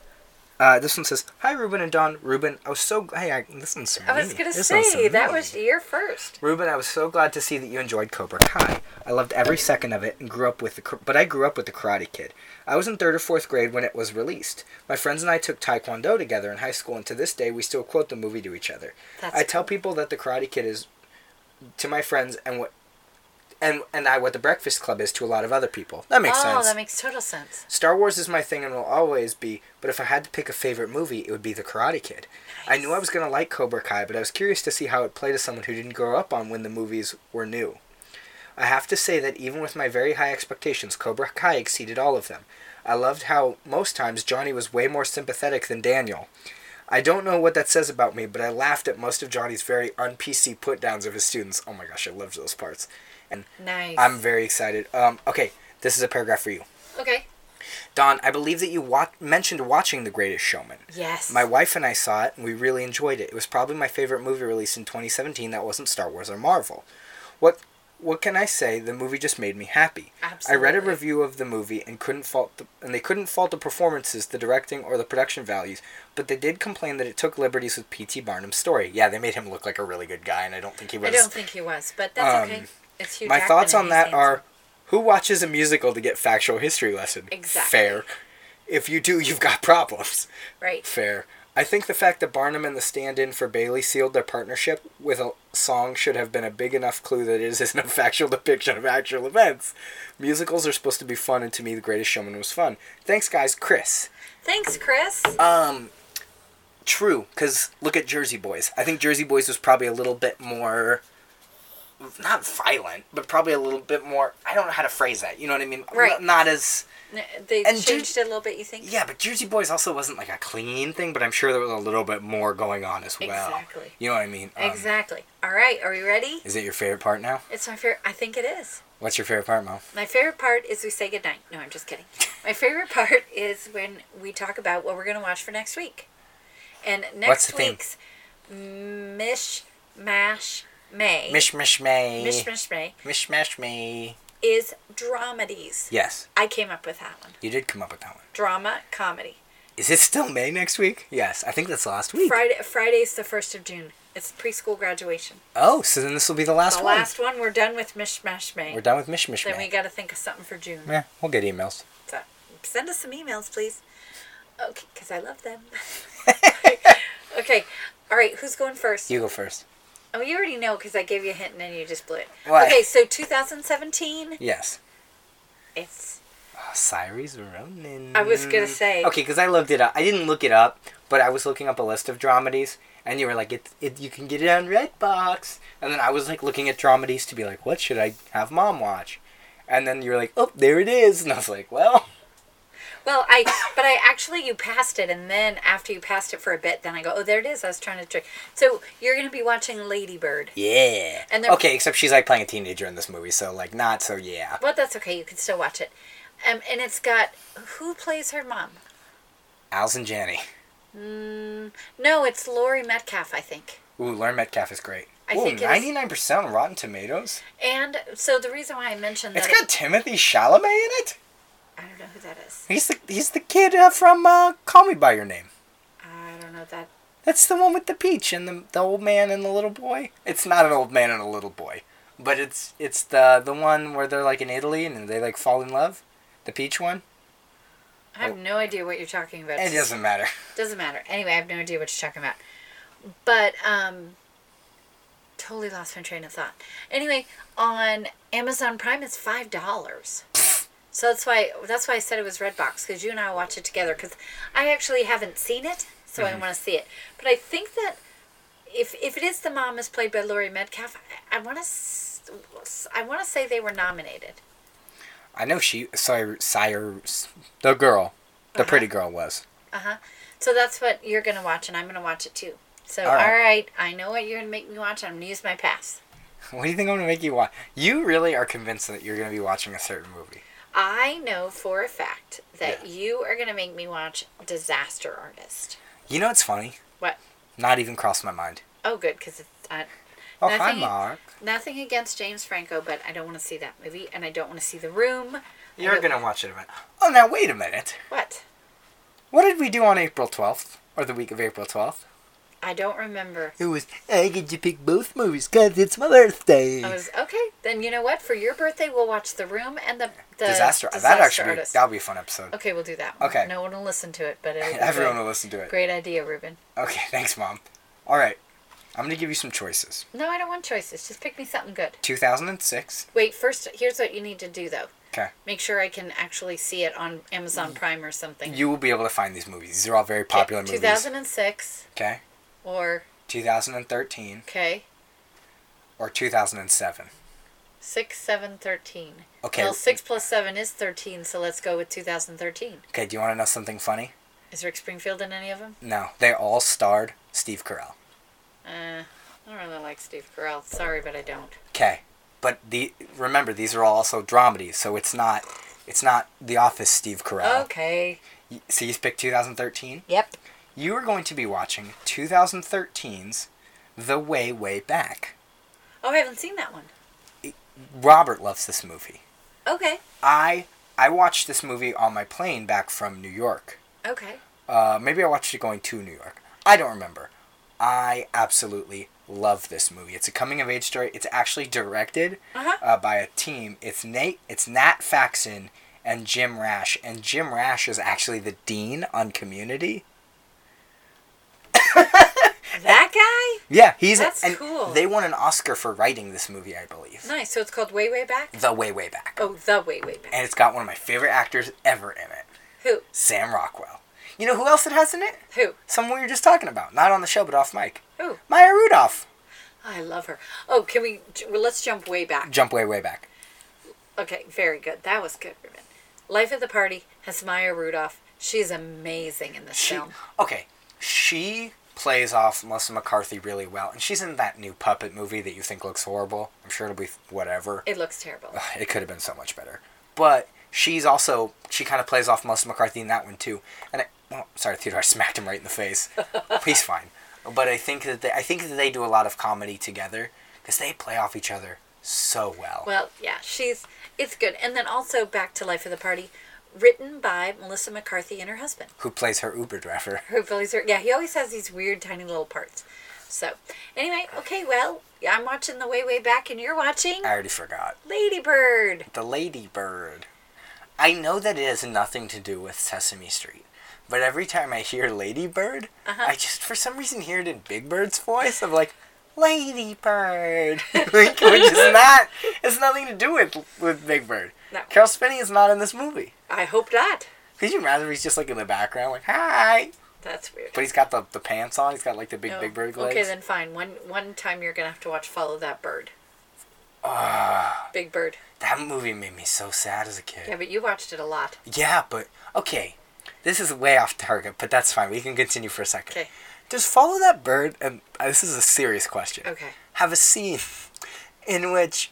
[SPEAKER 1] Uh, this one says, "Hi, Ruben and Dawn. Ruben, I was so hey, I, this one's so
[SPEAKER 2] I was gonna
[SPEAKER 1] This one's
[SPEAKER 2] say that was your first.
[SPEAKER 1] Ruben, I was so glad to see that you enjoyed Cobra Kai. I loved every second of it and grew up with the but I grew up with the Karate Kid. I was in 3rd or 4th grade when it was released. My friends and I took taekwondo together in high school and to this day we still quote the movie to each other.
[SPEAKER 2] That's
[SPEAKER 1] I tell people that the Karate Kid is to my friends and what and and I what the Breakfast Club is to a lot of other people. That makes
[SPEAKER 2] oh,
[SPEAKER 1] sense.
[SPEAKER 2] Oh, that makes total sense.
[SPEAKER 1] Star Wars is my thing and will always be, but if I had to pick a favorite movie, it would be The Karate Kid. I knew I was going to like Cobra Kai, but I was curious to see how it played to someone who didn't grow up on when the movies were new. I have to say that even with my very high expectations, Cobra Kai exceeded all of them. I loved how most times Johnny was way more sympathetic than Daniel. I don't know what that says about me, but I laughed at most of Johnny's very un-PC put-downs of his students. Oh my gosh, I loved those parts. And
[SPEAKER 2] Nice.
[SPEAKER 1] I'm very excited. Um, okay, this is a paragraph for you.
[SPEAKER 2] okay.
[SPEAKER 1] Dawn, I believe that you wa- mentioned watching The Greatest Showman.
[SPEAKER 2] Yes.
[SPEAKER 1] My wife and I saw it, and we really enjoyed it. It was probably my favorite movie released in 2017 that wasn't Star Wars or Marvel. What what can I say? The movie just made me happy. Absolutely. I read a review of the movie and couldn't fault the, and they couldn't fault the performances, the directing, or the production values, but they did complain that it took liberties with P.T. Barnum's story. Yeah, they made him look like a really good guy, and I don't think he was.
[SPEAKER 2] I don't think he was, but that's
[SPEAKER 1] Um,
[SPEAKER 2] okay. It's Hugh
[SPEAKER 1] My
[SPEAKER 2] Jackman
[SPEAKER 1] thoughts on that
[SPEAKER 2] handsome.
[SPEAKER 1] are who watches a musical to get factual history lesson?
[SPEAKER 2] Exactly.
[SPEAKER 1] Fair. If you do, you've got problems.
[SPEAKER 2] right.
[SPEAKER 1] Fair. I think the fact that Barnum and the stand in for Bailey sealed their partnership with a song should have been a big enough clue that it isn't a factual depiction of actual events. Musicals are supposed to be fun, and to me, The Greatest Showman was fun. Thanks, guys. Chris.
[SPEAKER 2] Thanks, Chris.
[SPEAKER 1] Um, true, because look at Jersey Boys. I think Jersey Boys was probably a little bit more. Not violent, but probably a little bit more. I don't know how to phrase that. You know what I mean?
[SPEAKER 2] Right.
[SPEAKER 1] Not as.
[SPEAKER 2] They
[SPEAKER 1] and
[SPEAKER 2] changed
[SPEAKER 1] Jer-
[SPEAKER 2] it a little bit. You think?
[SPEAKER 1] Yeah, but Jersey Boys also wasn't like a clean thing, but I'm sure there was a little bit more going on as well.
[SPEAKER 2] Exactly.
[SPEAKER 1] You know what I mean? Um,
[SPEAKER 2] Exactly. All right. Are we ready?
[SPEAKER 1] Is it your favorite part now?
[SPEAKER 2] It's my favorite. I think it is.
[SPEAKER 1] What's your favorite part, Mo?
[SPEAKER 2] My favorite part is we say goodnight. No, I'm just kidding. My favorite part is when we talk about what we're going to watch for next week. And next
[SPEAKER 1] What's the theme?
[SPEAKER 2] week's Mish Mash May.
[SPEAKER 1] Mish Mish May.
[SPEAKER 2] Mish Mish May
[SPEAKER 1] Mish Mash May.
[SPEAKER 2] is dramedies.
[SPEAKER 1] Yes,
[SPEAKER 2] I came up with that one.
[SPEAKER 1] you did come up with that one.
[SPEAKER 2] Drama comedy.
[SPEAKER 1] Is it still May next week? Yes, I think that's last week.
[SPEAKER 2] Friday Friday's the first of June. It's preschool graduation.
[SPEAKER 1] Oh, so then this will be the last
[SPEAKER 2] the
[SPEAKER 1] one.
[SPEAKER 2] last one. We're done with Mish Mash May.
[SPEAKER 1] We're done with Mish Mish
[SPEAKER 2] Then we got to think of something for June.
[SPEAKER 1] Yeah, we'll get emails.
[SPEAKER 2] So send us some emails, please. Okay, because I love them. okay, all right. Who's going first?
[SPEAKER 1] You go first.
[SPEAKER 2] Oh, you already know because I gave you a hint and then you just blew it.
[SPEAKER 1] What?
[SPEAKER 2] Okay, so 2017.
[SPEAKER 1] Yes.
[SPEAKER 2] It's
[SPEAKER 1] Oh, Cyrus Ronan.
[SPEAKER 2] I was gonna say.
[SPEAKER 1] Okay, because I looked it up. I didn't look it up, but I was looking up a list of dramedies, and you were like, it, it, you can get it on Redbox. And then I was like looking at dramedies to be like, what should I have mom watch? And then you were like, oh, there it is. And I was like, well,
[SPEAKER 2] well, I but I actually you passed it and then after you passed it for a bit, then I go, oh, there it is. I was trying to trick. So you're gonna be watching Lady Bird.
[SPEAKER 1] yeah.
[SPEAKER 2] And
[SPEAKER 1] okay, except she's like playing a teenager in this movie, so like not so yeah.
[SPEAKER 2] But that's okay. You can still watch it. Um, and it's got who plays her mom?
[SPEAKER 1] Allison Janney.
[SPEAKER 2] Mm, no, it's Laurie Metcalf, I think.
[SPEAKER 1] Ooh, Laurie Metcalf is great.
[SPEAKER 2] I
[SPEAKER 1] Ooh,
[SPEAKER 2] think it
[SPEAKER 1] ninety nine percent on Rotten Tomatoes.
[SPEAKER 2] And so the reason why I mentioned that
[SPEAKER 1] It's got Timothée Chalamet in it.
[SPEAKER 2] I don't know who that is.
[SPEAKER 1] He's the he's the kid uh, from uh, Call Me by Your Name.
[SPEAKER 2] I don't know that.
[SPEAKER 1] That's the one with the peach and the, the old man and the little boy. It's not an old man and a little boy, but it's it's the the one where they're like in Italy and they like fall in love. The peach one.
[SPEAKER 2] I have no idea what you're talking about.
[SPEAKER 1] It doesn't matter.
[SPEAKER 2] Doesn't matter. Anyway, I have no idea what you're talking about. But um totally lost my train of thought. Anyway, on Amazon Prime it's five dollars. So that's why that's why I said it was Redbox because you and I watch it together because I actually haven't seen it, so I want to see it. But I think that if if it is the mom is played by Laurie Metcalf, I, want to I want to say they were nominated.
[SPEAKER 1] I know she. Sorry, Sire, the girl, the
[SPEAKER 2] Uh-huh.
[SPEAKER 1] pretty girl was.
[SPEAKER 2] Uh huh. So that's what you're gonna watch, and I'm gonna watch it too. So
[SPEAKER 1] All
[SPEAKER 2] all
[SPEAKER 1] right.
[SPEAKER 2] right, I know what you're gonna make me watch. I'm gonna use my pass.
[SPEAKER 1] What do you think I'm gonna make you watch? You really are convinced that you're gonna be watching a certain movie.
[SPEAKER 2] I know for a fact that you are gonna make me watch Disaster Artist.
[SPEAKER 1] You know what's funny?
[SPEAKER 2] What?
[SPEAKER 1] Not even crossed my mind.
[SPEAKER 2] Oh, good, because it's uh,
[SPEAKER 1] Oh, hi,
[SPEAKER 2] Nothing-
[SPEAKER 1] Mark.
[SPEAKER 2] nothing against James Franco, but I don't want to see that movie, and I don't want to see The Room.
[SPEAKER 1] You're gonna watch it event. Oh, now wait a minute.
[SPEAKER 2] What?
[SPEAKER 1] What did we do on April 12th? Or the week of April 12th?
[SPEAKER 2] I don't remember.
[SPEAKER 1] It was, I get to pick both movies because it's my birthday.
[SPEAKER 2] I was okay. Then you know what? For your birthday, we'll watch The Room and the, the
[SPEAKER 1] disaster.
[SPEAKER 2] Disaster
[SPEAKER 1] That actually,
[SPEAKER 2] Artist.
[SPEAKER 1] that'll be a fun episode.
[SPEAKER 2] Okay, we'll do that.
[SPEAKER 1] Okay.
[SPEAKER 2] No one will listen to it, but
[SPEAKER 1] Everyone
[SPEAKER 2] great.
[SPEAKER 1] will listen to it.
[SPEAKER 2] Great idea, Ruben.
[SPEAKER 1] Okay, thanks, Mom. All right. I'm going to give you some choices.
[SPEAKER 2] No, I don't want choices. Just pick me something good.
[SPEAKER 1] 2006.
[SPEAKER 2] Wait, first, here's what you need to do, though.
[SPEAKER 1] Okay.
[SPEAKER 2] Make sure I can actually see it on Amazon Prime or something.
[SPEAKER 1] You will be able to find these movies. These are all very popular
[SPEAKER 2] Okay,
[SPEAKER 1] movies.
[SPEAKER 2] 2006
[SPEAKER 1] Okay.
[SPEAKER 2] Or,
[SPEAKER 1] 2013
[SPEAKER 2] okay,
[SPEAKER 1] or 2007.
[SPEAKER 2] 6, 7, 13.
[SPEAKER 1] Okay.
[SPEAKER 2] Well, 6 plus 7 is 13, so let's go with 2013.
[SPEAKER 1] Okay, do you want to know something funny?
[SPEAKER 2] Is Rick Springfield in any of them?
[SPEAKER 1] No. They all starred Steve Carell.
[SPEAKER 2] Uh, I don't really like Steve Carell. Sorry, but I don't.
[SPEAKER 1] Okay. But the remember these are all also dramedies, so it's not It's not The Office Steve Carell.
[SPEAKER 2] Okay.
[SPEAKER 1] So you picked 2013.
[SPEAKER 2] Yep.
[SPEAKER 1] You are going to be watching 2013's The Way Way Back.
[SPEAKER 2] Oh, I haven't seen that one.
[SPEAKER 1] Robert loves this movie.
[SPEAKER 2] Okay.
[SPEAKER 1] I I watched this movie on my plane back from New York.
[SPEAKER 2] Okay.
[SPEAKER 1] Uh, maybe I watched it going to New York. I don't remember. I absolutely love this movie. It's a coming of age story. It's actually directed
[SPEAKER 2] Uh-huh.
[SPEAKER 1] uh, by a team. It's Nate. It's Nat Faxon and Jim Rash. And Jim Rash is actually the dean on Community.
[SPEAKER 2] That guy?
[SPEAKER 1] Yeah, he's
[SPEAKER 2] That's
[SPEAKER 1] and
[SPEAKER 2] cool.
[SPEAKER 1] They won an Oscar for writing this movie, I believe.
[SPEAKER 2] Nice. So it's called Way Way Back?
[SPEAKER 1] The Way Way Back.
[SPEAKER 2] Oh, The Way Way Back.
[SPEAKER 1] And it's got one of my favorite actors ever in it,
[SPEAKER 2] Who?
[SPEAKER 1] Sam Rockwell. You know who else it has in it?
[SPEAKER 2] Who?
[SPEAKER 1] Someone we were just talking about, not on the show but off mic.
[SPEAKER 2] Who?
[SPEAKER 1] Maya Rudolph.
[SPEAKER 2] I love her. Oh, can we? Well, let's jump way back.
[SPEAKER 1] Jump way way back.
[SPEAKER 2] Okay, very good. That was good, Ruben. Life of the Party has Maya Rudolph. She's amazing in this
[SPEAKER 1] She
[SPEAKER 2] film.
[SPEAKER 1] okay. She plays off Melissa McCarthy really well, and she's in that new puppet movie that you think looks horrible. I'm sure it'll be whatever.
[SPEAKER 2] It looks terrible.
[SPEAKER 1] Ugh, it could have been so much better. But she's also she kind of plays off Melissa McCarthy in that one too. And I, well, sorry, Theodore, I smacked him right in the face. He's fine. But I think that they, I think that they do a lot of comedy together because they play off each other so well.
[SPEAKER 2] Well, yeah, she's it's good. And then also back to Life of the Party, written by Melissa McCarthy and her husband,
[SPEAKER 1] Who plays her Uber driver?
[SPEAKER 2] who plays her. Yeah, he always has these weird tiny little parts. So, anyway, okay, well, I'm watching the way way back, and you're watching
[SPEAKER 1] I already forgot.
[SPEAKER 2] Lady Bird.
[SPEAKER 1] The Lady Bird. I know that it has nothing to do with Sesame Street, but every time I hear Lady Bird,
[SPEAKER 2] Uh-huh.
[SPEAKER 1] I just for some reason hear it in Big Bird's voice. I'm like, Lady Bird, like, which is not. It's nothing to do with with Big Bird.
[SPEAKER 2] No.
[SPEAKER 1] Caroll Spinney is not in this movie.
[SPEAKER 2] I hope not.
[SPEAKER 1] Could you imagine if he's just like in the background, like hi,
[SPEAKER 2] That's weird.
[SPEAKER 1] but he's got the, the pants on. He's got like the big. Big Bird legs.
[SPEAKER 2] Okay, then fine. One one time you're gonna have to watch Follow That Bird.
[SPEAKER 1] Ah,
[SPEAKER 2] Big Bird.
[SPEAKER 1] that movie made me so sad as a kid.
[SPEAKER 2] Yeah, but you watched it a lot.
[SPEAKER 1] Yeah, but okay. This is way off target, but that's fine. We can continue for a second.
[SPEAKER 2] Okay.
[SPEAKER 1] Does follow that bird? And uh, this is a serious question.
[SPEAKER 2] Okay.
[SPEAKER 1] Have a scene in which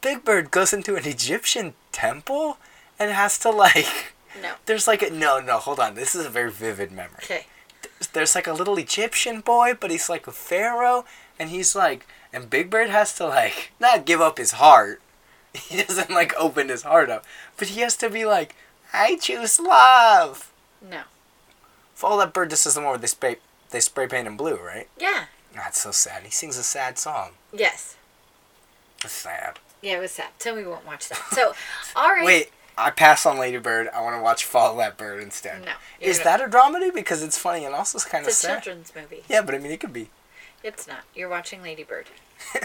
[SPEAKER 1] Big Bird goes into an Egyptian temple and has to like.
[SPEAKER 2] No.
[SPEAKER 1] There's like a no no hold on. This is a very vivid memory.
[SPEAKER 2] Okay.
[SPEAKER 1] There's like a little Egyptian boy, but he's like a pharaoh, and he's like, and Big Bird has to like not give up his heart. He doesn't like open his heart up, but he has to be like, I choose love.
[SPEAKER 2] No.
[SPEAKER 1] Follow that bird. This is the one where they spray they spray paint in blue, right?
[SPEAKER 2] Yeah.
[SPEAKER 1] That's so sad. He sings a sad song.
[SPEAKER 2] Yes.
[SPEAKER 1] It's sad.
[SPEAKER 2] Yeah, it was sad. So we won't watch that. So, all right.
[SPEAKER 1] Wait, I pass on Lady Bird. I want to watch Follow That Bird instead.
[SPEAKER 2] No,
[SPEAKER 1] Is that a dramedy? Because it's funny and also it's kind of
[SPEAKER 2] It's a children's movie.
[SPEAKER 1] Yeah, but I mean, it could be.
[SPEAKER 2] It's not. You're watching Lady Bird.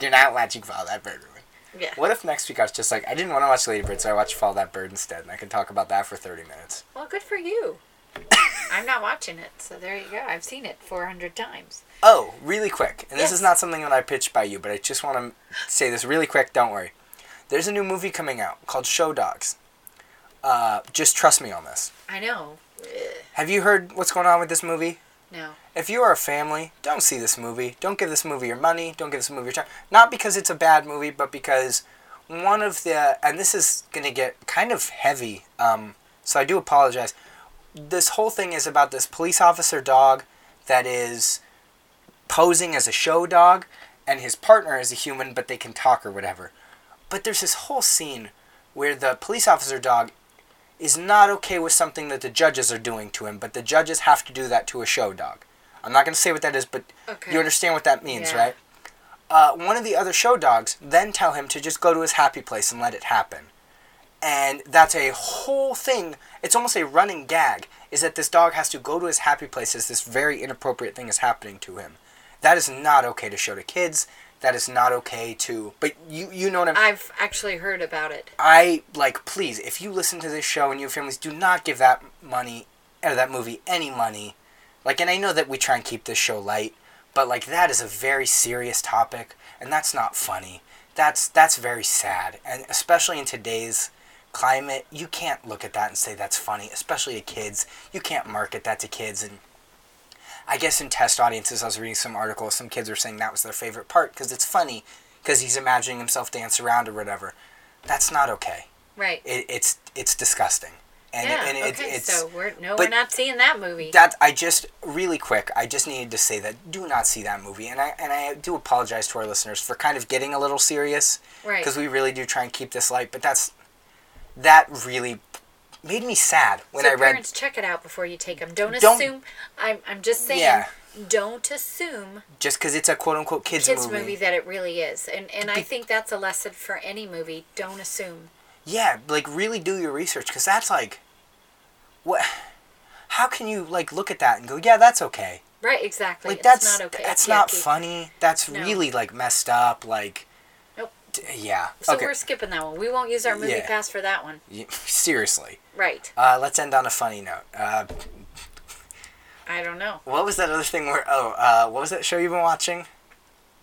[SPEAKER 1] You're not watching Follow That Bird, Ruben.
[SPEAKER 2] Yeah.
[SPEAKER 1] What if next week I was just like, I didn't want to watch Lady Bird, so I watched Follow That Bird instead, and I can talk about that for 30 minutes.
[SPEAKER 2] Well, good for you. I'm not watching it, so there you go. I've seen it 400 times.
[SPEAKER 1] Oh, really quick, and this is not something that I pitched by you, but I just want to say this really quick. Don't worry. There's a new movie coming out called Show Dogs. Uh, just trust me on this.
[SPEAKER 2] I know.
[SPEAKER 1] Have you heard what's going on with this movie?
[SPEAKER 2] No.
[SPEAKER 1] If you are a family, don't see this movie. Don't give this movie your money. Don't give this movie your time. Not because it's a bad movie, but because one of the and this is gonna get kind of heavy. Um, so I do apologize. This whole thing is about this police officer dog that is posing as a show dog, and his partner is a human, but they can talk or whatever. But there's this whole scene where the police officer dog is not okay with something that the judges are doing to him, but the judges have to do that to a show dog. I'm not going to say what that is, but
[SPEAKER 2] Okay.
[SPEAKER 1] you understand what that means,
[SPEAKER 2] Yeah.
[SPEAKER 1] right? Uh, one of the other show dogs then tell him to just go to his happy place and let it happen. And that's a whole thing. It's almost a running gag. Is that this dog has to go to his happy place as this very inappropriate thing is happening to him. That is not okay to show to kids. That is not okay to. But you you know what I'm.
[SPEAKER 2] I've actually heard about it.
[SPEAKER 1] I like please if you listen to this show and your families do not give that money or that movie any money. Like and I know that we try and keep this show light, but like that is a very serious topic and that's not funny. That's that's very sad and especially in today's climate, you can't look at that and say that's funny, especially to kids. You can't market that to kids and I guess in test audiences, I was reading some articles. Some kids were saying that was their favorite part because it's funny, because he's imagining himself dance around or whatever. that's not okay.
[SPEAKER 2] Right.
[SPEAKER 1] It, it's it's disgusting. And,
[SPEAKER 2] yeah.
[SPEAKER 1] and it,
[SPEAKER 2] okay.
[SPEAKER 1] it's
[SPEAKER 2] so we're no, we're not seeing that movie.
[SPEAKER 1] that I just really quick. I just needed to say that do not see that movie, and I and I do apologize to our listeners for kind of getting a little serious
[SPEAKER 2] right.
[SPEAKER 1] because we really do try and keep this light. But that's that really made me sad when
[SPEAKER 2] so
[SPEAKER 1] I read.
[SPEAKER 2] parents, check it out before you take them. Don't,
[SPEAKER 1] Don't-
[SPEAKER 2] assume. I'm. I'm just saying.
[SPEAKER 1] Yeah.
[SPEAKER 2] Don't assume
[SPEAKER 1] Just because it's a quote unquote kids,
[SPEAKER 2] kids
[SPEAKER 1] movie.
[SPEAKER 2] movie. that it really is, and and I think that's a lesson for any movie. Don't assume.
[SPEAKER 1] Yeah, like really do your research because that's like, what? How can you like look at that and go, yeah, that's okay?
[SPEAKER 2] Right. Exactly.
[SPEAKER 1] Like
[SPEAKER 2] it's
[SPEAKER 1] that's
[SPEAKER 2] not okay.
[SPEAKER 1] that's
[SPEAKER 2] It's
[SPEAKER 1] not
[SPEAKER 2] yucky.
[SPEAKER 1] funny. That's
[SPEAKER 2] No.
[SPEAKER 1] really like messed up. Like, yeah.
[SPEAKER 2] So
[SPEAKER 1] okay.
[SPEAKER 2] we're skipping that one. We won't use our movie
[SPEAKER 1] Yeah.
[SPEAKER 2] pass for that one.
[SPEAKER 1] Y- Seriously.
[SPEAKER 2] Right.
[SPEAKER 1] Uh, let's end on a funny note. Uh,
[SPEAKER 2] I don't know.
[SPEAKER 1] what was that other thing where? Oh, uh, what was that show you've been watching?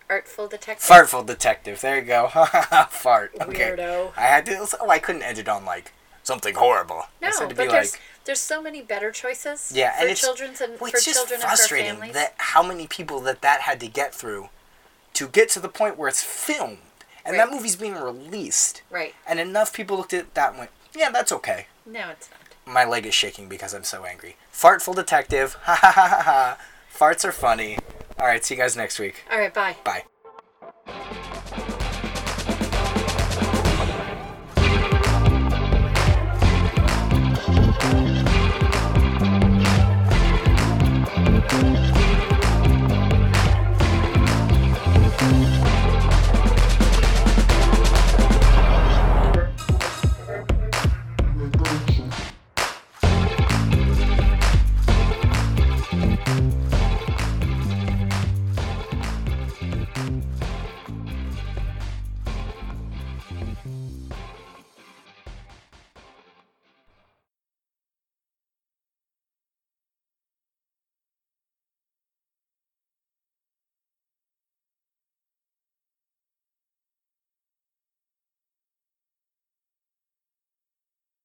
[SPEAKER 2] Artful detective.
[SPEAKER 1] Fartful Detective. There you go. Fart. Okay.
[SPEAKER 2] Weirdo.
[SPEAKER 1] I had to. Oh, I couldn't end it on like something horrible.
[SPEAKER 2] No,
[SPEAKER 1] to
[SPEAKER 2] but there's
[SPEAKER 1] like.
[SPEAKER 2] there's so many better choices.
[SPEAKER 1] Yeah,
[SPEAKER 2] for
[SPEAKER 1] and it's
[SPEAKER 2] children's and
[SPEAKER 1] well,
[SPEAKER 2] for
[SPEAKER 1] it's just
[SPEAKER 2] children and for
[SPEAKER 1] frustrating that how many people that that had to get through to get to the point where it's filmed and
[SPEAKER 2] right.
[SPEAKER 1] that movie's being released.
[SPEAKER 2] Right.
[SPEAKER 1] And enough people looked at that and went, yeah, that's okay.
[SPEAKER 2] No, it's not.
[SPEAKER 1] My leg is shaking because I'm so angry. Fartful Detective. Ha ha ha ha ha. Farts are funny. All right, see you guys next week.
[SPEAKER 2] All right, bye.
[SPEAKER 1] Bye.